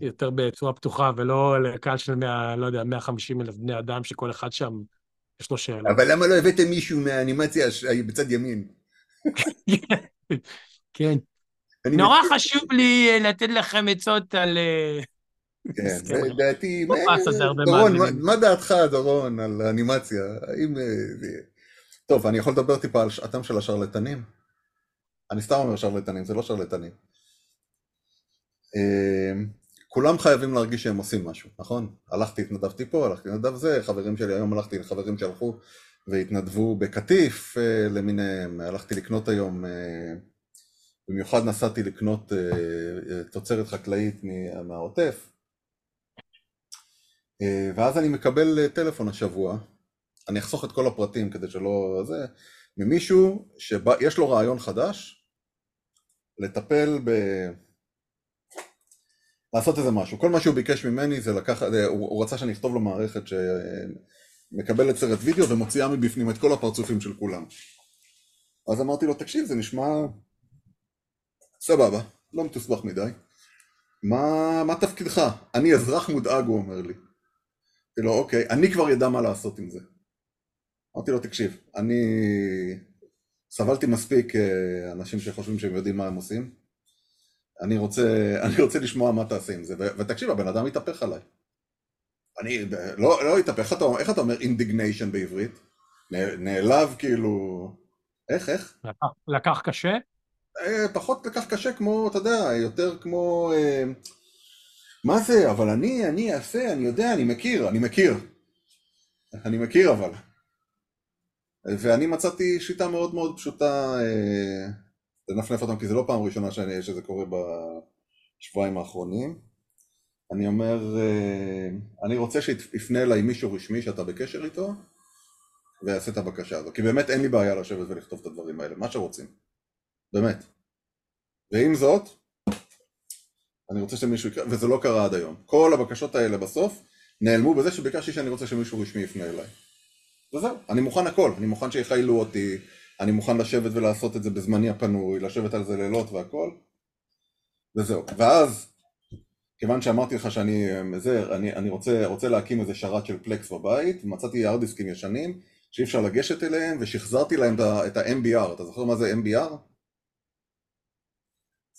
יותר בצורה פתוחה ולא לקהל של 100, לא יודע, 150 אלף בני אדם שכל אחד שם יש לו שאלה. אבל למה לא הבאתם מישהו מהאנימציה בצד ימין? כן. נורא חשוב לי אה, לתת לכם עצות על... אה, כן, לדעתי, דורון, מה דעתך, דורון, על אנימציה? האם... אה, טוב, אני יכול לדבר טיפה על שעתם של השרלטנים? אני סתם אומר שרלטנים, זה לא שרלטנים. כולם חייבים להרגיש שהם עושים משהו, נכון? הלכתי, התנדבתי פה, הלכתי, התנדב זה, חברים שלי, היום הלכתי לחברים שהלכו והתנדבו בקטיף למיניהם, הלכתי לקנות היום במיוחד נסעתי לקנות אה, אה, תוצרת חקלאית מהעוטף, אה, ואז אני מקבל טלפון השבוע, אני אחסוך את כל הפרטים כדי שלא... זה, ממישהו שיש לו רעיון חדש לטפל ב... לעשות איזה משהו. כל מה שהוא ביקש ממני זה לקחת, הוא, הוא רצה שאני אכתוב לו מערכת שמקבלת סרט וידאו ומוציאה מבפנים את כל הפרצופים של כולם. אז אמרתי לו, תקשיב, זה נשמע סבבה, לא מתוסבך מדי. מה, מה תפקידך? אני אזרח מודאג, הוא אומר לי. אמרתי לו, אוקיי, אני כבר ידע מה לעשות עם זה. אמרתי לו, תקשיב, אני סבלתי מספיק אה, אנשים שחושבים שהם יודעים מה הם עושים. אני רוצה, אני רוצה לשמוע מה תעשה עם זה. ותקשיב, הבן אדם התהפך עליי. אני, לא, לא התהפך, אתה, איך אתה אומר אינדיגניישן בעברית? נעלב כאילו... איך, איך? לקח, לקח קשה? אה, פחות לקח קשה כמו, אתה יודע, יותר כמו... אה, מה זה? אבל אני, אני אעשה, אני יודע, אני מכיר, אני מכיר. אני מכיר אבל. ואני מצאתי שיטה מאוד מאוד פשוטה אה, לנפנף אותם, כי זה לא פעם ראשונה שאני, שזה קורה בשבועיים האחרונים. אני אומר, אני רוצה שיפנה אליי מישהו רשמי שאתה בקשר איתו, ויעשה את הבקשה הזו. כי באמת אין לי בעיה לשבת ולכתוב את הדברים האלה, מה שרוצים. באמת. ועם זאת, אני רוצה שמישהו יקרא, וזה לא קרה עד היום. כל הבקשות האלה בסוף נעלמו בזה שביקשתי שאני רוצה שמישהו רשמי יפנה אליי. וזהו, אני מוכן הכל, אני מוכן שיחיילו אותי, אני מוכן לשבת ולעשות את זה בזמני הפנוי, לשבת על זה לילות והכל, וזהו. ואז, כיוון שאמרתי לך שאני זה, אני, אני רוצה, רוצה להקים איזה שרת של פלקס בבית, מצאתי הארדיסקים ישנים שאי אפשר לגשת אליהם, ושחזרתי להם את ה-MBR, אתה זוכר מה זה MBR?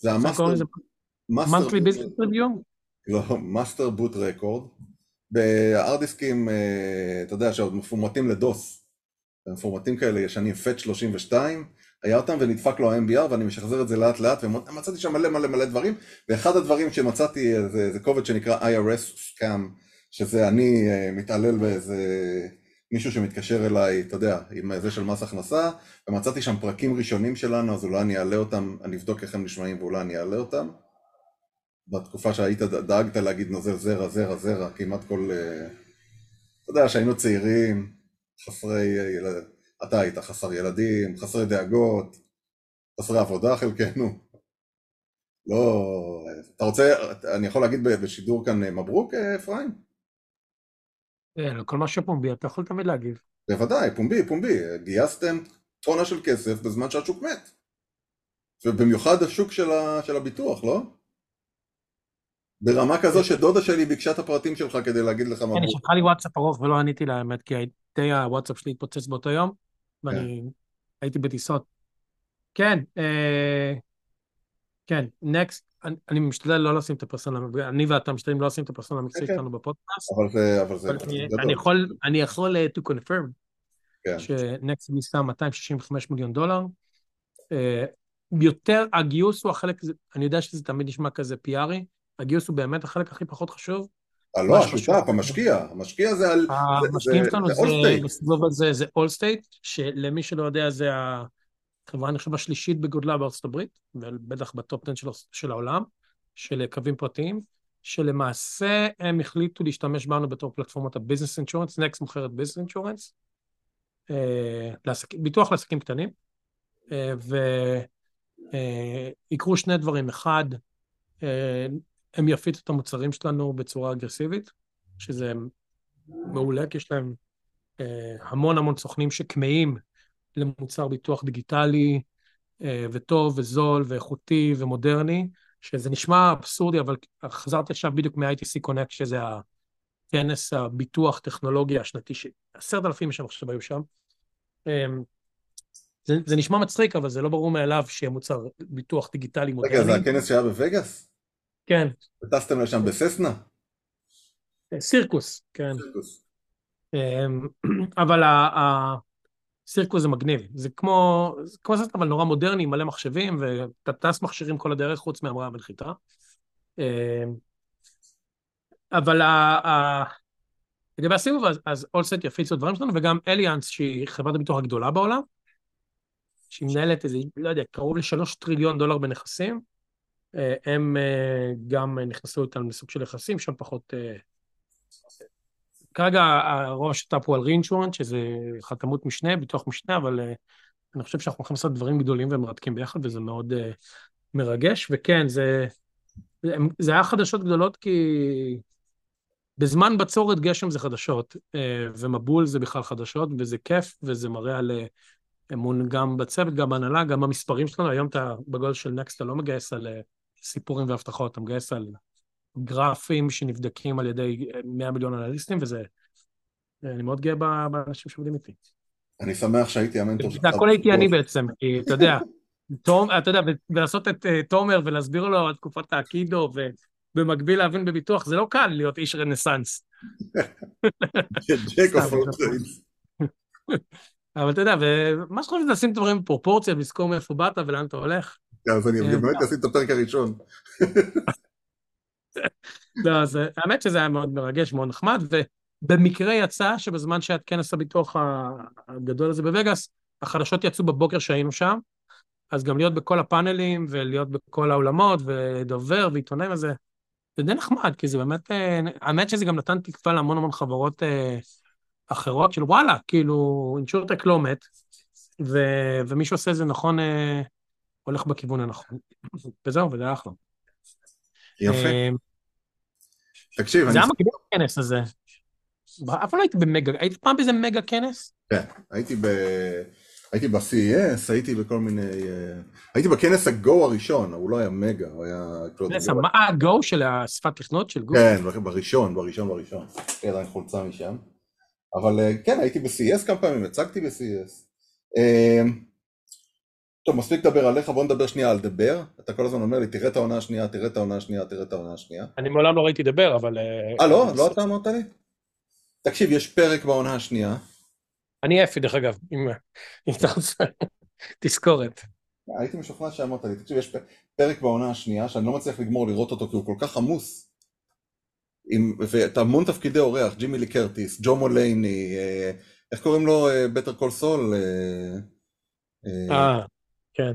זה ה master... monthly business review? לא, master boot record. בהארדיסקים, אה, אתה יודע, שעוד מפורמטים ל DOS, מפורמטים כאלה ישנים, FAT 32, היה אותם ונדפק לו ה-MBR ואני משחזר את זה לאט לאט ומצאתי שם מלא מלא מלא דברים. ואחד הדברים שמצאתי זה, זה קובץ שנקרא IRS Scam שזה אני אה, מתעלל באיזה מישהו שמתקשר אליי, אתה יודע, עם זה של מס הכנסה ומצאתי שם פרקים ראשונים שלנו אז אולי אני אעלה אותם, אני אבדוק איך הם נשמעים ואולי אני אעלה אותם בתקופה שהיית דאגת להגיד נוזל זרע, זרע, זרע, כמעט כל... אה, אתה יודע שהיינו צעירים, חסרי אה, ילד... אתה היית חסר ילדים, חסרי דאגות, חסרי עבודה חלקנו. לא... אתה רוצה, אני יכול להגיד בשידור כאן אה, מברוק, אפרים? כן, כל מה שפומבי, אתה יכול תמיד להגיב. בוודאי, פומבי, פומבי. גייסתם טונה של כסף בזמן שהשוק מת. ובמיוחד השוק של הביטוח, לא? ברמה כזו שדודה שלי ביקשה את הפרטים שלך כדי להגיד לך מה... כן, היא שלחה לי וואטסאפ ארוך ולא עניתי לה, האמת, כי די הוואטסאפ שלי התפוצץ באותו יום, ואני כן. הייתי בטיסות. כן, אה, כן, נקסט, אני משתדל לא לשים את הפרסונה, אני ואתה משתדלים לא לשים את הפרסונה המקצועית כן, שלנו בפודקאסט. אבל זה, אבל זה אני יכול, אני יכול אה, to confirm, שנקסט ניסה 265 מיליון דולר. אה, יותר, הגיוס הוא החלק, אני יודע שזה תמיד נשמע כזה פיארי, הגיוס הוא באמת החלק הכי פחות חשוב. אה, לא, השותף, המשקיע, המשקיע זה על... המשקיעים שלנו זה בסבב הזה, זה Allstate, שלמי שלא יודע זה החברה אני חושב השלישית בגודלה בארצות הברית, ובטח בטופ 10 של, של העולם, של קווים פרטיים, שלמעשה הם החליטו להשתמש בנו בתור פלטפורמת ה business insurance, נקסט מוכרת business insurance, ביטוח לעסקים קטנים, אה, ויקרו אה, שני דברים, אחד, הם יפיצו את המוצרים שלנו בצורה אגרסיבית, שזה מעולה, כי יש להם אה, המון המון סוכנים שכמהים למוצר ביטוח דיגיטלי אה, וטוב וזול ואיכותי ומודרני, שזה נשמע אבסורדי, אבל חזרתי עכשיו בדיוק מ-ITC Connect, שזה הכנס הביטוח טכנולוגיה השנתי, עשרת אלפים איש עכשיו היו שם. אה, זה, זה נשמע מצחיק, אבל זה לא ברור מאליו שיהיה מוצר ביטוח דיגיטלי מודרני. רגע, זה הכנס שהיה בווגאס? כן. וטסתם לשם בססנה? סירקוס, כן. סירקוס. אמ, אבל הסירקוס זה מגניב, זה כמו, זה כמו ססנה אבל נורא מודרני, מלא מחשבים, ואתה טס מכשירים כל הדרך חוץ מהמראה בנחיתה. אמ, אבל לגבי הסיבוב, אז אולסט יפיצו דברים שלנו, וגם אליאנס, שהיא חברת הביטוח הגדולה בעולם, שהיא מנהלת איזה, לא יודע, קרוב לשלוש טריליון דולר בנכסים, אה, הם אה, גם נכנסו איתנו לסוג של יחסים, שם פחות... כרגע הרוב השת"פ הוא על רינשורנט, שזה חתמות משנה, ביטוח משנה, אבל אני חושב שאנחנו הולכים לעשות דברים גדולים ומרתקים ביחד, וזה מאוד מרגש, וכן, זה, זה היה חדשות גדולות כי בזמן בצורת גשם זה חדשות, ומבול זה בכלל חדשות, וזה כיף, וזה מראה על אמון גם בצוות, גם בהנהלה, גם במספרים שלנו. היום אתה בגודל של נקסט, אתה לא מגייס על סיפורים והבטחות, אתה מגייס על גרפים שנבדקים על ידי 100 מיליון אנליסטים, וזה... אני מאוד גאה באנשים שעובדים איתי. אני שמח שהייתי המנטור שלך. הכל הייתי אני בעצם, כי אתה יודע, תום, אתה יודע, ולעשות את אה, תומר ולהסביר לו על תקופת האקידו, ובמקביל להבין בביטוח, זה לא קל להיות איש רנסאנס. trades. אבל אתה יודע, ומה שחשוב זה לשים דברים בפרופורציה, ולזכור מאיפה באת ולאן אתה הולך. אז אני אה, באמת עשיתי את הפרק הראשון. לא, אז אה, האמת שזה היה מאוד מרגש, מאוד נחמד, ובמקרה יצא שבזמן שהיה כנס הביטוח הגדול הזה בווגאס, החדשות יצאו בבוקר שהיינו שם, אז גם להיות בכל הפאנלים ולהיות בכל האולמות ודובר ועיתונאים וזה, זה די נחמד, כי זה באמת, אה, האמת שזה גם נתן תקווה להמון המון חברות אה, אחרות, של וואלה, כאילו, אינשורטק לא מת, ומי שעושה את זה נכון, הולך בכיוון הנכון. וזהו, וזה אחלה. יפה. אה, תקשיב, זה היה מגניב הכנס הזה. אף פעם לא הייתי במגה, היית פעם באיזה מגה כנס? כן, הייתי ב... הייתי ב-CES, הייתי בכל מיני... אה, הייתי בכנס ה-GO הראשון, הוא לא היה מגה, הוא היה... כנס מה הגו של השפת תכנות של גוגל? כן, בראשון, בראשון, בראשון. יש לי עדיין חולצה משם. אבל אה, כן, הייתי ב-CES כמה פעמים, הצגתי ב-CES. אה, טוב, מספיק לדבר עליך, בוא נדבר שנייה על דבר. אתה כל הזמן אומר לי, תראה את העונה השנייה, תראה את העונה השנייה, תראה את העונה השנייה. אני מעולם לא ראיתי לדבר, אבל... אה, לא? לא אתה אמרת לי? תקשיב, יש פרק בעונה השנייה. אני אפי, דרך אגב, אם אתה רוצה, תזכורת. הייתי משוכנע שאמרת לי, תקשיב, יש פרק בעונה השנייה שאני לא מצליח לגמור לראות אותו כי הוא כל כך עמוס. עם, ואתה המון תפקידי אורח, ג'ימי לי קרטיס, ג'ו מולייני, אה, איך קוראים לו? בטר קול סול? אה, כן.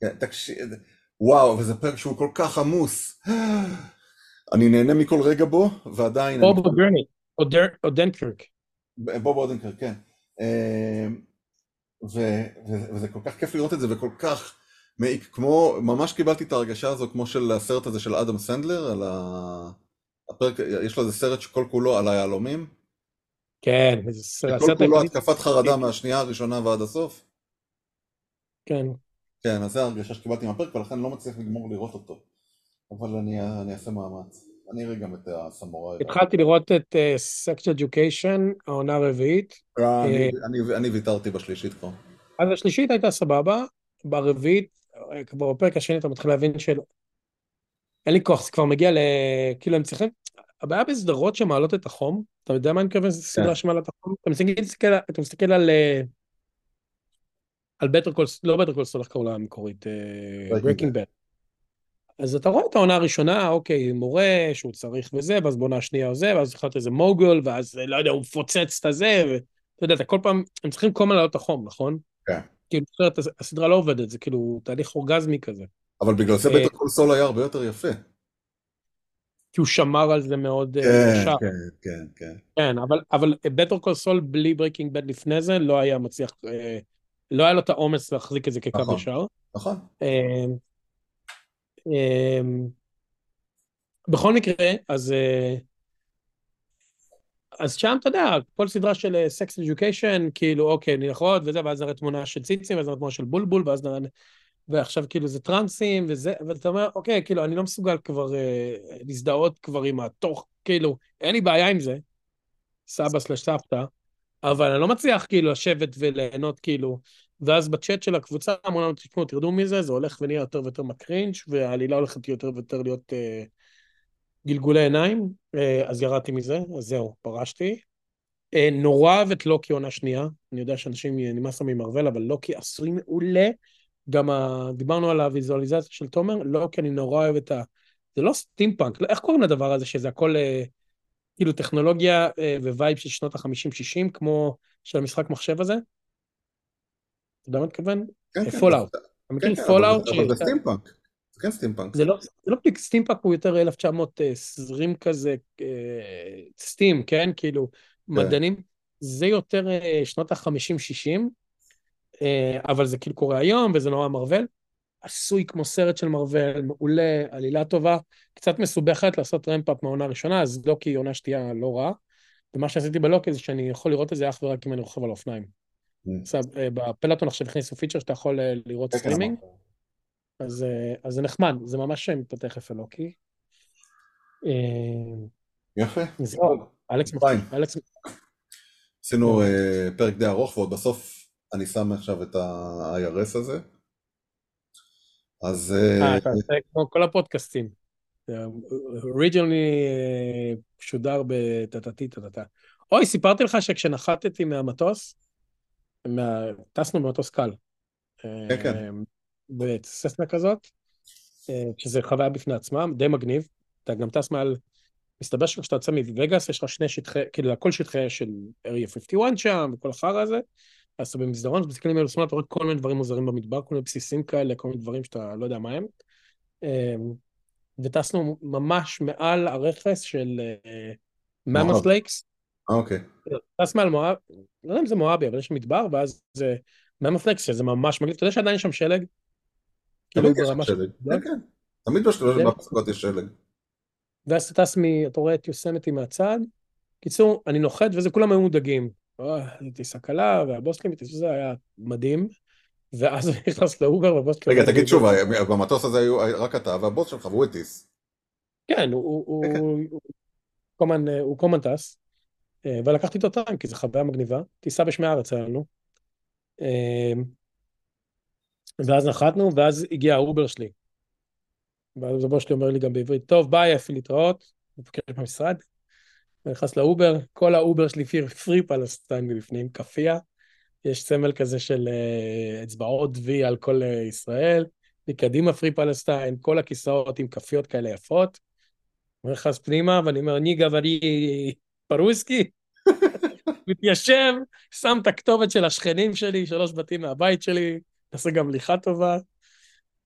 כן, תקשיב, וואו, וזה פרק שהוא כל כך עמוס. אני נהנה מכל רגע בו, ועדיין... בוב אודרני, או דנקרק. בוב אודנקרק, כן. ו- ו- וזה כל כך כיף לראות את זה, וכל כך מעיק, כמו, ממש קיבלתי את ההרגשה הזו כמו של הסרט הזה של אדם סנדלר, על ה... הפרק, יש לו איזה סרט שכל כולו על היהלומים. כן, זה כל הסרט כולו התקפת חרדה מהשנייה הראשונה ועד הסוף. כן. כן, אז זה ההרגשה שקיבלתי מהפרק, ולכן אני לא מצליח לגמור לראות אותו. אבל אני, אני אעשה מאמץ. אני אראה גם את הסמוראי. התחלתי לראות את סקס אדיוקיישן, העונה הרביעית. אה, אני, אני, אני ויתרתי בשלישית כבר. אז השלישית הייתה סבבה, ברביעית, אה, כבר בפרק השני אתה מתחיל להבין של... אין לי כוח, זה כבר מגיע ל... כאילו הם צריכים... הבעיה בסדרות שמעלות את החום, אתה יודע מה אני מתכוון? זו סדרה שמעלה את החום? אתה מסתכל על... אה, על Better Call, לא Better Call Saul, איך קראו לה המקורית? Breaking Bad. אז אתה רואה את העונה הראשונה, אוקיי, מורה שהוא צריך וזה, ואז בעונה השנייה וזה, ואז יכול להיות איזה מוגול, ואז לא יודע, הוא מפוצץ את הזה, ואתה יודע, אתה כל פעם, הם צריכים כל הזמן לעלות את החום, נכון? כן. כאילו, אחרת הסדרה לא עובדת, זה כאילו תהליך אורגזמי כזה. אבל בגלל זה אה, Better Call Saul היה הרבה יותר יפה. כי הוא שמר על זה מאוד אה, כן, ישר. כן, כן, כן. כן, אבל, Better Call Saul בלי Breaking Bad לפני זה לא היה מצליח, אה, לא היה לו את האומץ להחזיק את זה כקו נכון. ישר. נכון. אה, אה, בכל מקרה, אז, אה, אז שם אתה יודע, כל סדרה של Sex Education, כאילו אוקיי, נלכות וזה, ואז נראה תמונה של ציצים, ואז נראה תמונה של בולבול, ואז נראה... ועכשיו כאילו זה טרנסים וזה, ואתה אומר, אוקיי, כאילו, אני לא מסוגל כבר אה, להזדהות כבר עם התוך, כאילו, אין לי בעיה עם זה, סבא סלש סבתא, אבל אני לא מצליח כאילו לשבת וליהנות כאילו, ואז בצ'אט של הקבוצה אמרו לנו, תשמעו, תרדו מזה, זה הולך ונהיה יותר ויותר מקרינג' והעלילה הולכת יותר ויותר להיות אה, גלגולי עיניים, אה, אז ירדתי מזה, אז זהו, פרשתי. אה, נורא אוהב את לוקי עונה שנייה, אני יודע שאנשים נמאס להם ממרוול, אבל לוקי עשוי מעולה. גם ה... דיברנו על הוויזואליזציה של תומר, כי אני נורא אוהב את ה... זה לא סטימפאנק, לא, איך קוראים לדבר הזה שזה הכל אה, כאילו טכנולוגיה אה, vibe של שנות ה-50-60, כמו של המשחק מחשב הזה? אתה יודע מה אני מתכוון? כן, כן. Fallout. אתה מכיר כן, כן, Fallout? אבל- זה סטימפאנק. זה כן סטימפאנק. זה לא, זה לא בדיוק סטימפאנק, הוא יותר 1920 כזה, אה, steam, כן? כאילו, מדענים. זה יותר אה, שנות ה-50-60, אה, אבל זה כאילו קורה היום, וזה נורא Marvel. עשוי כמו סרט של Marvel, מעולה, עלילה טובה, קצת מסובכת לעשות ramp up מהעונה הראשונה, אז לוקי עונה שתיים לא רע. ומה שעשיתי בלוקי זה שאני יכול לראות את זה אך ורק אם אני רוכב על אופניים. Mm. אה, בפלטון עכשיו הכניסו feature שאתה יכול אה, לראות סטרימינג. אז, אה, אז זה נחמד, זה ממש מתפתח יפה לוקי. יפה. אלכס אלכס עשינו פרק די ארוך, ועוד בסוף אני שם עכשיו את ה-IRS הזה. אז... אה, אה, אתה עושה כמו כל הפודקאסטים. אוריג'ינלי שודר בטטטי טטטה. אוי, סיפרתי לך שכשנחתתי מהמטוס, מה... טסנו במטוס קל. כן, כן. בססנה כזאת, שזה חוויה בפני עצמה, די מגניב. אתה גם טס מעל, מסתבר שכשאתה יוצא מווגאס, יש לך שני שטחי, כאילו, הכל שטחי של Area 51 שם, וכל החרא הזה. אז אתה במסדרון, כשמסתכלים על שמאלה, אתה רואה כל מיני דברים מוזרים במדבר, כל מיני בסיסים כאלה, כל מיני דברים שאתה לא יודע מה הם. וטסנו ממש מעל הרכס של Mammoth Lakes. אוקיי. טס מעל מואב, לא יודע אם זה מואבי, אבל יש מדבר, ואז זה Mammoth Lakes, שזה ממש מגניב. אתה יודע שעדיין יש שם שלג? תמיד יש שם שלג, כן, כן. תמיד בפסקות יש שלג. ואז אתה טס מ... אתה רואה את יוסמתי מהצד. קיצור, אני נוחת, וזה כולם היו מודאגים. טיסה קלה, והבוס שלי, זה היה מדהים. ואז הוא נכנס לאובר והבוס רגע, תגיד שוב, במטוס הזה היו רק אתה והבוס שלך והוא הטיס. כן, הוא קומן טס, ולקחתי אותו טנק, כי זו חוויה מגניבה. טיסה בשמי הארץ היה לנו. ואז נחתנו, ואז הגיע האובר שלי. ואז הבוס שלי אומר לי גם בעברית, טוב, ביי, אפי להתראות, מפקד במשרד. נכנס לאובר, כל האובר שלי פרי פלסטיין מבפנים, כאפיה. יש סמל כזה של uh, אצבעות וי על כל uh, ישראל, מקדימה פרי פלסטיין, כל הכיסאות עם כפיות כאלה יפות. נכנס פנימה ואני אומר, ניגה ואני פרוסקי. מתיישב, שם את הכתובת של השכנים שלי, שלוש בתים מהבית שלי, נעשה גם ליכה טובה.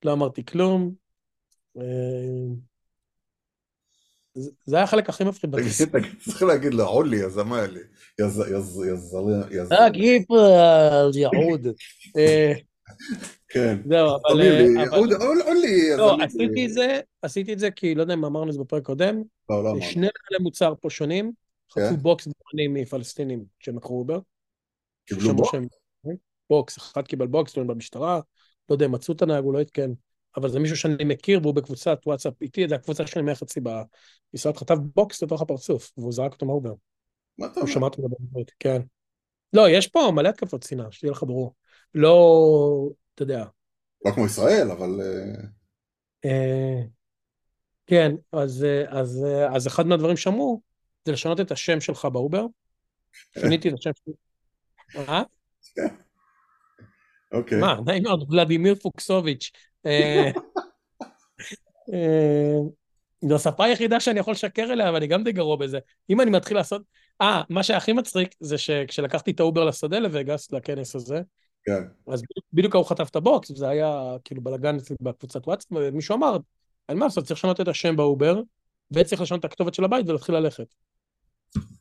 לא אמרתי כלום. אה, זה היה החלק הכי מפחיד בטיסה. צריך להגיד לו, עולי, אז מה לי? יז... אה, גיפל, יעוד. כן. זהו, אבל... עולי. לא, עשיתי את זה, עשיתי את זה כי, לא יודע אם אמרנו את זה בפרק קודם. שני מנהלי מוצר פה שונים, חטפו כן. בוקס בוחנים מפלסטינים לקחו אובר. קיבלו בוקס? בוקס, אחד קיבל בוקס, טוען במשטרה, לא יודע, מצאו את הנהג, הוא לא עדכן. אבל זה מישהו שאני מכיר והוא בקבוצת וואטסאפ איתי, זה הקבוצה מערך אצלי במשרד חטף בוקס לתוך הפרצוף, והוא זרק אותו מהאובר. מה אתה הוא אומר? שמע אותו מדבר בעברית, כן. לא, יש פה מלא התקפות שנאה, שתהיה לך ברור. לא, אתה יודע. לא כמו ישראל, אבל... אה, אה, כן, אז, אה, אז, אז אחד מהדברים שאמרו, זה לשנות את השם שלך באובר. שיניתי את השם שלי. אה? אוקיי. מה, נעים מאוד, ולדימיר פוקסוביץ'. אה, אה, זו השפה היחידה שאני יכול לשקר אליה, ואני גם די גרוע בזה. אם אני מתחיל לעשות... אה, מה שהכי מצחיק זה שכשלקחתי את האובר לשדה לווגאס, לכנס הזה, כן. אז בדיוק- ההוא חטף את הבוקס, וזה היה כאילו בלאגן בקבוצת וואטסאפ, ומישהו אמר, אין מה לעשות, צריך לשנות את השם באובר, וצריך לשנות את הכתובת של הבית ולהתחיל ללכת.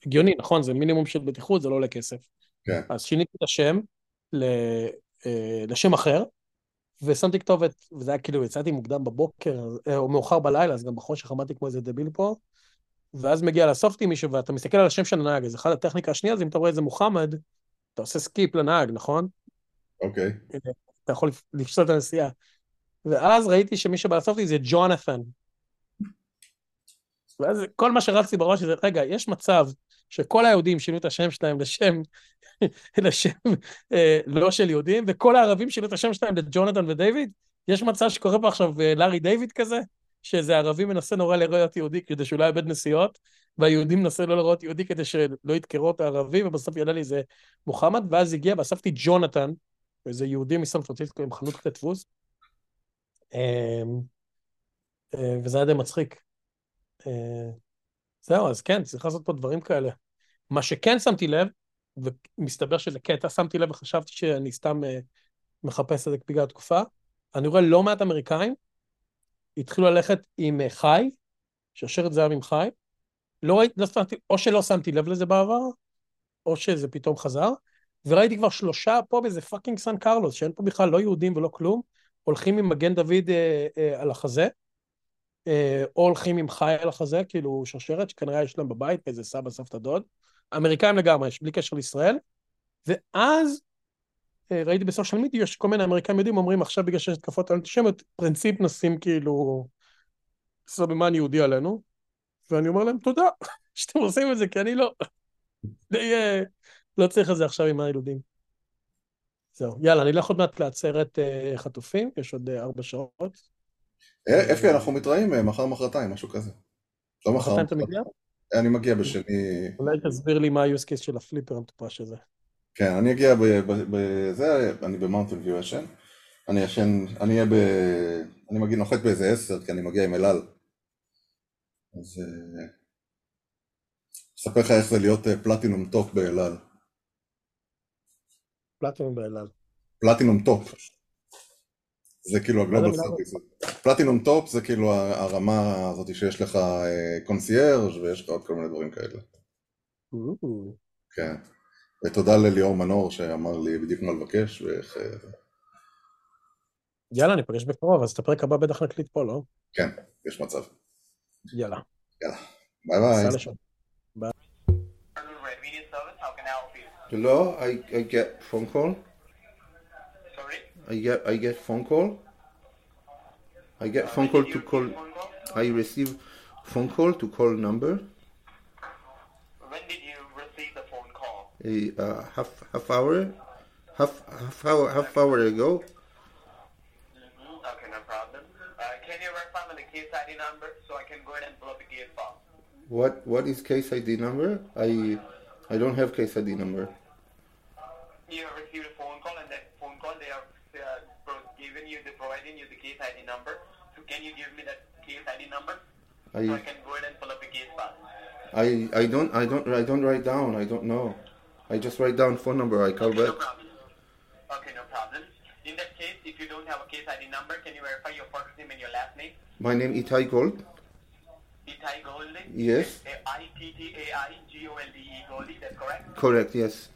הגיוני, נכון? זה מינימום של בטיחות, זה לא עולה כסף. כן. אז שיניתי את השם ל... אה, לשם אחר, ושמתי כתובת, וזה היה כאילו, יצאתי מוקדם בבוקר, אה, או מאוחר בלילה, אז גם בחושך עמדתי כמו איזה דביל פה, ואז מגיע לאסוף אותי מישהו, ואתה מסתכל על השם של הנהג, אז אחת הטכניקה השנייה זה אם אתה רואה איזה מוחמד, אתה עושה skip לנהג, נכון? אוקיי. אתה יכול לפ- לפסול את הנסיעה. ואז ראיתי שמי שבא אותי זה ג'ונתן. ואז כל מה שרצתי בראש זה, רגע, יש מצב שכל היהודים שינו את השם שלהם לשם, לשם אה, לא של יהודים, וכל הערבים שינו את השם שלהם לג'ונתן ודייוויד? יש מצב שקורה פה עכשיו אה, לארי דייוויד כזה? שאיזה ערבי מנסה נורא לראות יהודי כדי שהוא לא יאבד נסיעות, והיהודים מנסה לא לראות יהודי כדי שלא ידקרו את הערבי, ובסוף יעלה לי איזה מוחמד, ואז הגיע ואספתי ג'ונתן, איזה יהודי מסן פרנסיסקו עם חנות בתי דפוס. אמ, אה, וזה היה די מצחיק. זהו, אז כן, צריך לעשות פה דברים כאלה. מה שכן שמתי לב, ומסתבר שזה קטע, שמתי לב וחשבתי שאני סתם אה, מחפש את זה בגלל התקופה, אני רואה לא מעט אמריקאים התחילו ללכת עם אה, חי, שרשרת זהב עם חי. לא ראיתי, לא שמתי, או שלא שמתי לב לזה בעבר, או שזה פתאום חזר, וראיתי כבר שלושה פה באיזה fucking סן קרלוס, שאין פה בכלל לא יהודים ולא כלום, הולכים עם מגן דוד אה, אה, על החזה, אה, או הולכים עם חי על החזה, כאילו שרשרת, שכנראה יש להם בבית, איזה סבא, סבתא, דוד. אמריקאים לגמרי, יש בלי קשר לישראל. ואז אה, ראיתי ב social media שכל מיני אמריקאים יודעים אומרים עכשיו בגלל שיש התקפות אנטישמיות, פרינציפ נשים כאילו סממן יהודי עלינו, ואני אומר להם תודה שאתם עושים את זה, כי אני לא. די, אה, לא צריך את זה עכשיו עם הילודים. זהו, יאללה, אני אלך עוד מעט לעצרת אה, חטופים, יש עוד ארבע שעות. אפי, אנחנו מתראים אה, מחר מחרתיים, משהו כזה. לא מחר. מחרתיים אתה מגיע? אני מגיע בשני... אולי תסביר לי מה ה-use case של הפליפר המטופש הזה. כן, אני אגיע בזה, אני במאונטל ויו ישן. אני ישן, אני אהיה ב... אני מגיע, נוחת באיזה עשר, כי אני מגיע עם אלעל. אז... אה, אספר לך איך זה להיות פלטינום טופ באלעל. פלטינום באלעל. פלטינום טופ. זה כאילו ה Global Service. פלטינום טופ זה כאילו הרמה הזאת שיש לך קונסיירג' ויש לך עוד כל מיני דברים כאלה. כן. ותודה לליאור מנור שאמר לי בדיוק מה לבקש ואיך... יאללה, ניפגש בקרוב, אז את הפרק הבא בטח נקליט פה, לא? כן, יש מצב. יאללה. יאללה. ביי ביי. Hello, I, I get phone call. I get I get phone call. I get phone call to call. I receive phone call to call number. When did you receive the phone call? A uh, half half hour, half half hour half hour ago. Mm-hmm. Okay, no problem. Uh, can you me the case ID number so I can go ahead and pull up the case file? What what is case ID number? I I don't have case ID number. You received a phone call, and that phone call they are uh, you, they providing you the case ID number. So can you give me that case ID number so I I can go ahead and pull up the case file? I I don't I don't I don't write down. I don't know. I just write down phone number. I call Okay, no problem. Okay, no problem. In that case, if you don't have a case ID number, can you verify your first name and your last name? My name Itai Gold. Itai Goldie. Yes. I T T A I G O L D E Goldie. That's correct. Correct. Yes.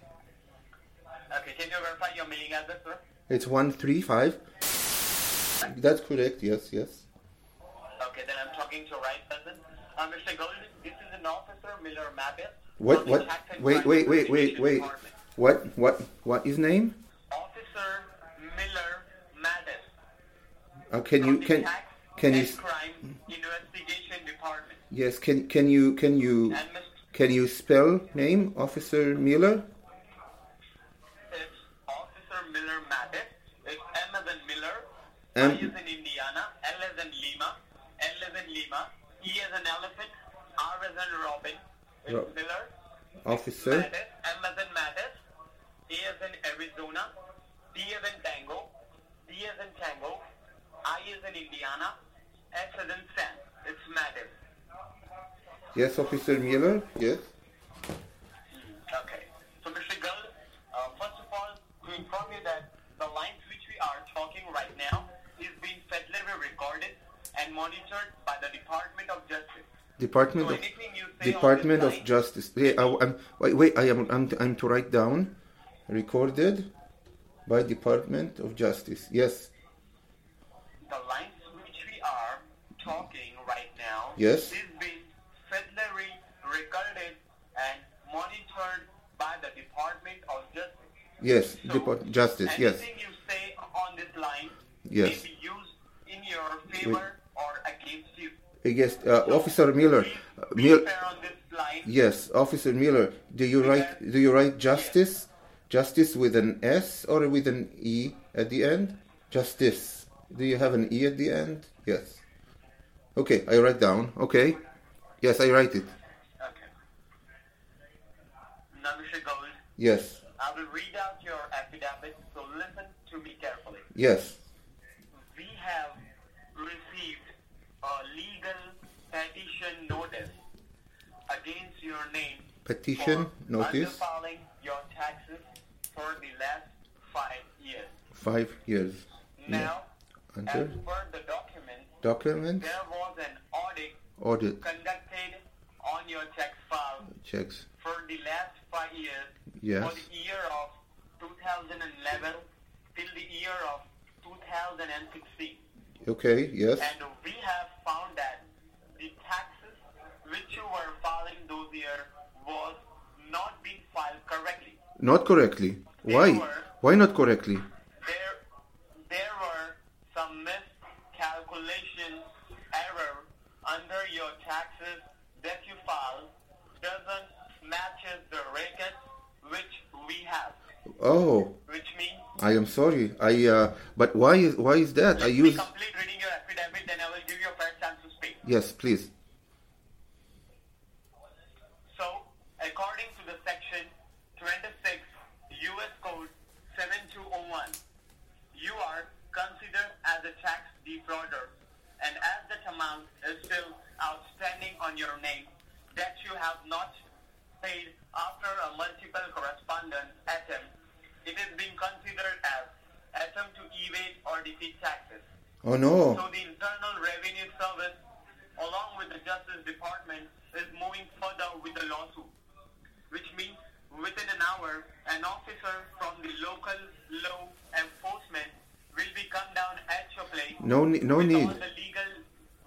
Okay, can you verify your mailing address, sir? It's one three five. That's correct. Yes. Yes. Okay, then I'm talking to right person. Uh, Mr. Goldie, this is an officer, Miller Mappet. What what? Wait wait wait wait wait. Department. What what what is name? Officer Miller Mappet. Uh, can you can can you Crime Investigation Department. yes can can you can you can you spell name Officer Miller? It's Officer Miller Mappet. It's M as in Miller, M- I as in Indiana, L as in Lima, L as in Lima, E as in Elephant, R as in Robin. Ro- Miller. Officer Mattis, M as in Mattis, A as in Arizona, T as in Tango, D as in Tango, I as in Indiana, S as in Sam. It's Mattis. yes Officer Miller yes Okay. So, Mr. Gull, uh, first of all, to inform and monitored by the Department of Justice. Department So of anything Department of Justice. Yeah, I, am wait wait I am I'm, I'm to write down recorded by Department of Justice. Yes the lines which we are talking right now Yes. is being federally recorded and monitored by the Department of Justice. yes So, Depart Justice yes Anything you say on this line Yes. may be used in your favor or against. Uh, yes uh, Officer Miller uh, Mil- fair on this line. yes Officer Miller do you write do you write justice justice with an S or with an E at the end justice do you have an E at the end yes okay I write down okay yes I write it Okay. Now, Mr. Gold, yes I will read out your affidavit, so listen to me carefully. yes we have received a legal petition notice against your name Petition notice. underfiling your taxes for the last five years. five years Now, as per the document, document there was an audit audit conducted on your tax file checks. for the last five years Yes. for the year of 2011 till the year of 2016. Okay. Yes. And we have found that the taxes which you were filing those years was not being filed correctly. Not correctly. Why? Why not correctly? There, there were some miscalculation error under your taxes that you filed doesn't matches the record which we have. Oh, Which means I am sorry. I. Uh, but why is why is that? I let me use. complete reading your affidavit, then I will give you a fair chance to speak. Yes, please. So, according to the section 26 U.S. Code 7201, you are considered as a tax defrauder, and as that amount is still outstanding on your name that you have not paid after a multiple correspondence attempt, it is being considered as attempt to evade or defeat taxes. Oh no. So the Internal Revenue Service, along with the Justice Department, is moving further with the lawsuit, which means within an hour, an officer from the local law enforcement will be come down at your place No no need. all the legal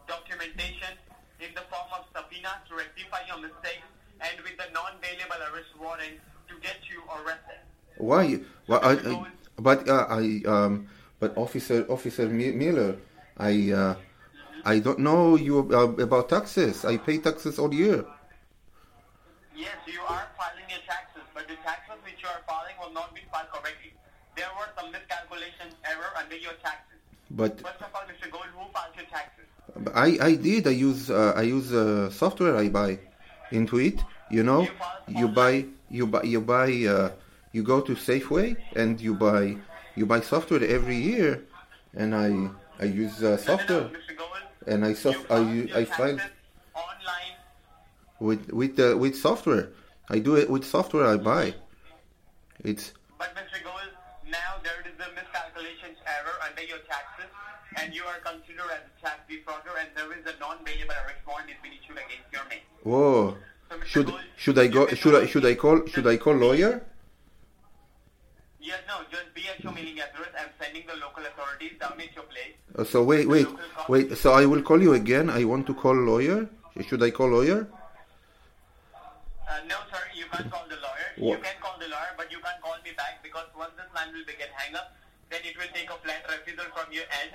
documentation in the form of subpoena to rectify your mistakes and with the non-bailable arrest warrant to get you arrested. Why? Why I, I, but uh, I um but officer officer Miller, I uh, I don't know you uh, about taxes. I pay taxes all year. Yes, you are filing your taxes, but the taxes which you are filing will not be filed correctly. There were some miscalculation error under your taxes. But First of all, Mr. Gold, who filed your taxes? I I did. I use uh, I use uh, software I buy into it. You know, you buy you buy you buy uh, you go to Safeway and you buy you buy software every year, and I I use uh, software and I soft I I taxes online. with with uh, with software. I do it with software I buy. It's But Mr. Now there is a miscalculation error under your taxes, and you are considered as a tax defrauder, and there is a non-bailable arrest warrant is being issued against your name. whoa. So, Should Gold, should I go? Should I should I call should I call lawyer? Yes, no, just be at your mailing address. I'm sending the local authorities down at your place. Uh, so wait wait wait. So I will call you again. I want to call lawyer. Should I call lawyer? Uh, no, sir, you can't call the lawyer. What? You can call the lawyer, but you can't call me back because once this line will be get hang up, then it will take a flat refusal from your end,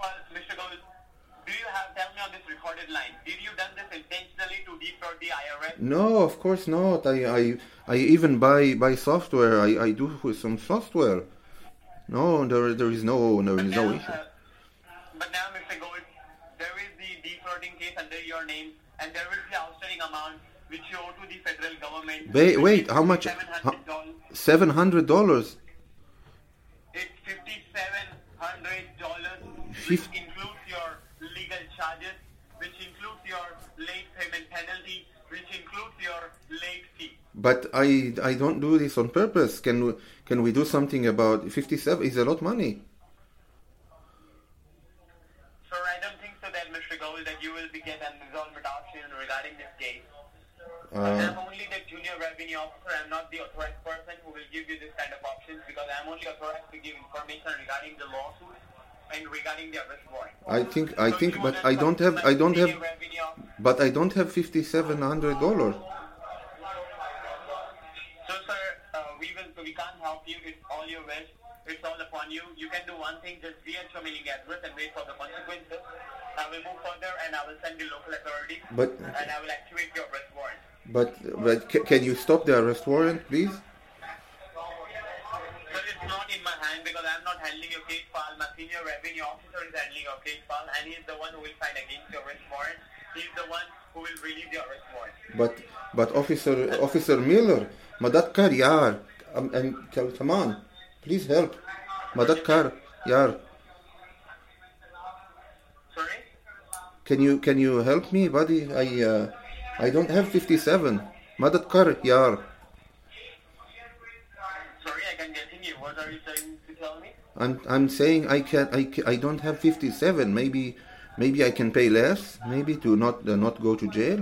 No, of course not. I I, I even buy buy software. I, I do with some software. No, there there is no there is no now, issue. uh, but now, Mr. Gold, there is the defrauding case under your name, and there is the outstanding amount which you owe to the federal government. Wait, wait, how much- $700. Seven hundred dollars. It's fifty-seven hundred dollars, which Fif- includes your legal charges, which includes your late payment penalty, which includes your late fee. But I I don't do this on purpose. Can we can we do something about fifty seven? Is a lot money. Sir, I don't think so that, Mr. Gold, that you will be get an resolvement option regarding this case. Uh, I'm only the junior revenue officer. I'm not the authorized person who will give you this kind of options because I'm only authorized to give information regarding the lawsuit and regarding the arrest warrant. I think I So think, but I don't have I don't have but I don't have fifty seven hundred dollars. Uh, we can't help you. It's all your wish. It's all upon you. You can do one thing: just be at your mailing address and wait for the consequences. I will move further and I will send the local authorities. But- and I will activate your arrest warrant. But but ca- can you stop the arrest warrant, please? But it's not in my hand because I'm not handling your case file. My senior revenue officer is handling your case file, and he's the one who will sign against your arrest warrant. He's the one who will release your arrest warrant. But but officer officer Miller, madat kar yaar. Um, um, come come on, please help. Madat kar yaar. Sorry? Can you can you help me, buddy? I uh, I don't have fifty seven. Madat kar yaar. Sorry, I can continue. What are you trying to tell me? I'm I'm saying I can I, ca- I don't have 57. Maybe maybe I can pay less. Maybe to not uh, not go to jail.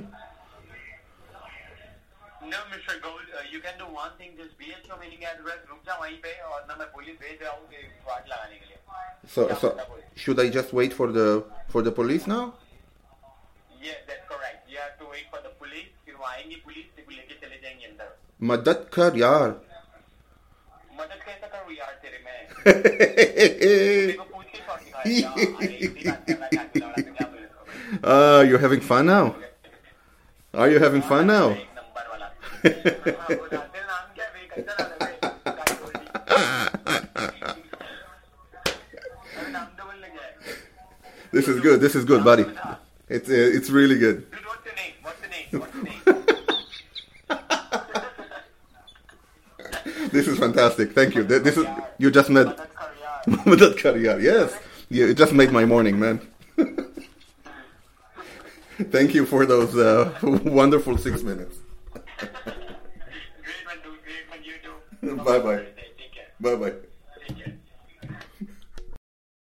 No, Mr uh, you can do one thing. Just be at your mailing address, रुक जा वहीं पे और ना मैं पुलिस भेज रहा हूँ कि वाट लगाने के लिए. So क्या so पता बोले? should I just wait for the for the police now? Yes, that's correct. You have to wait for the police. फिर वो आएंगी पुलिस तेरे को लेके चले जाएंगे अंदर. Madat kar yaar. मदद कैसे करूँ यार तेरे में तेरे को पूछ के शॉट दिखाया यार अरे इतनी बात करना चाहती लौड़ा तो क्या बोले इसको uh, you're having fun now? Are you having fun now? this is good. This is good, buddy. It's uh, it's really good. this is fantastic. Thank you. This is you just met Muhammad Karyar. Yes, you just made my morning, man. Thank you for those uh, wonderful six minutes. Bye bye. Bye bye.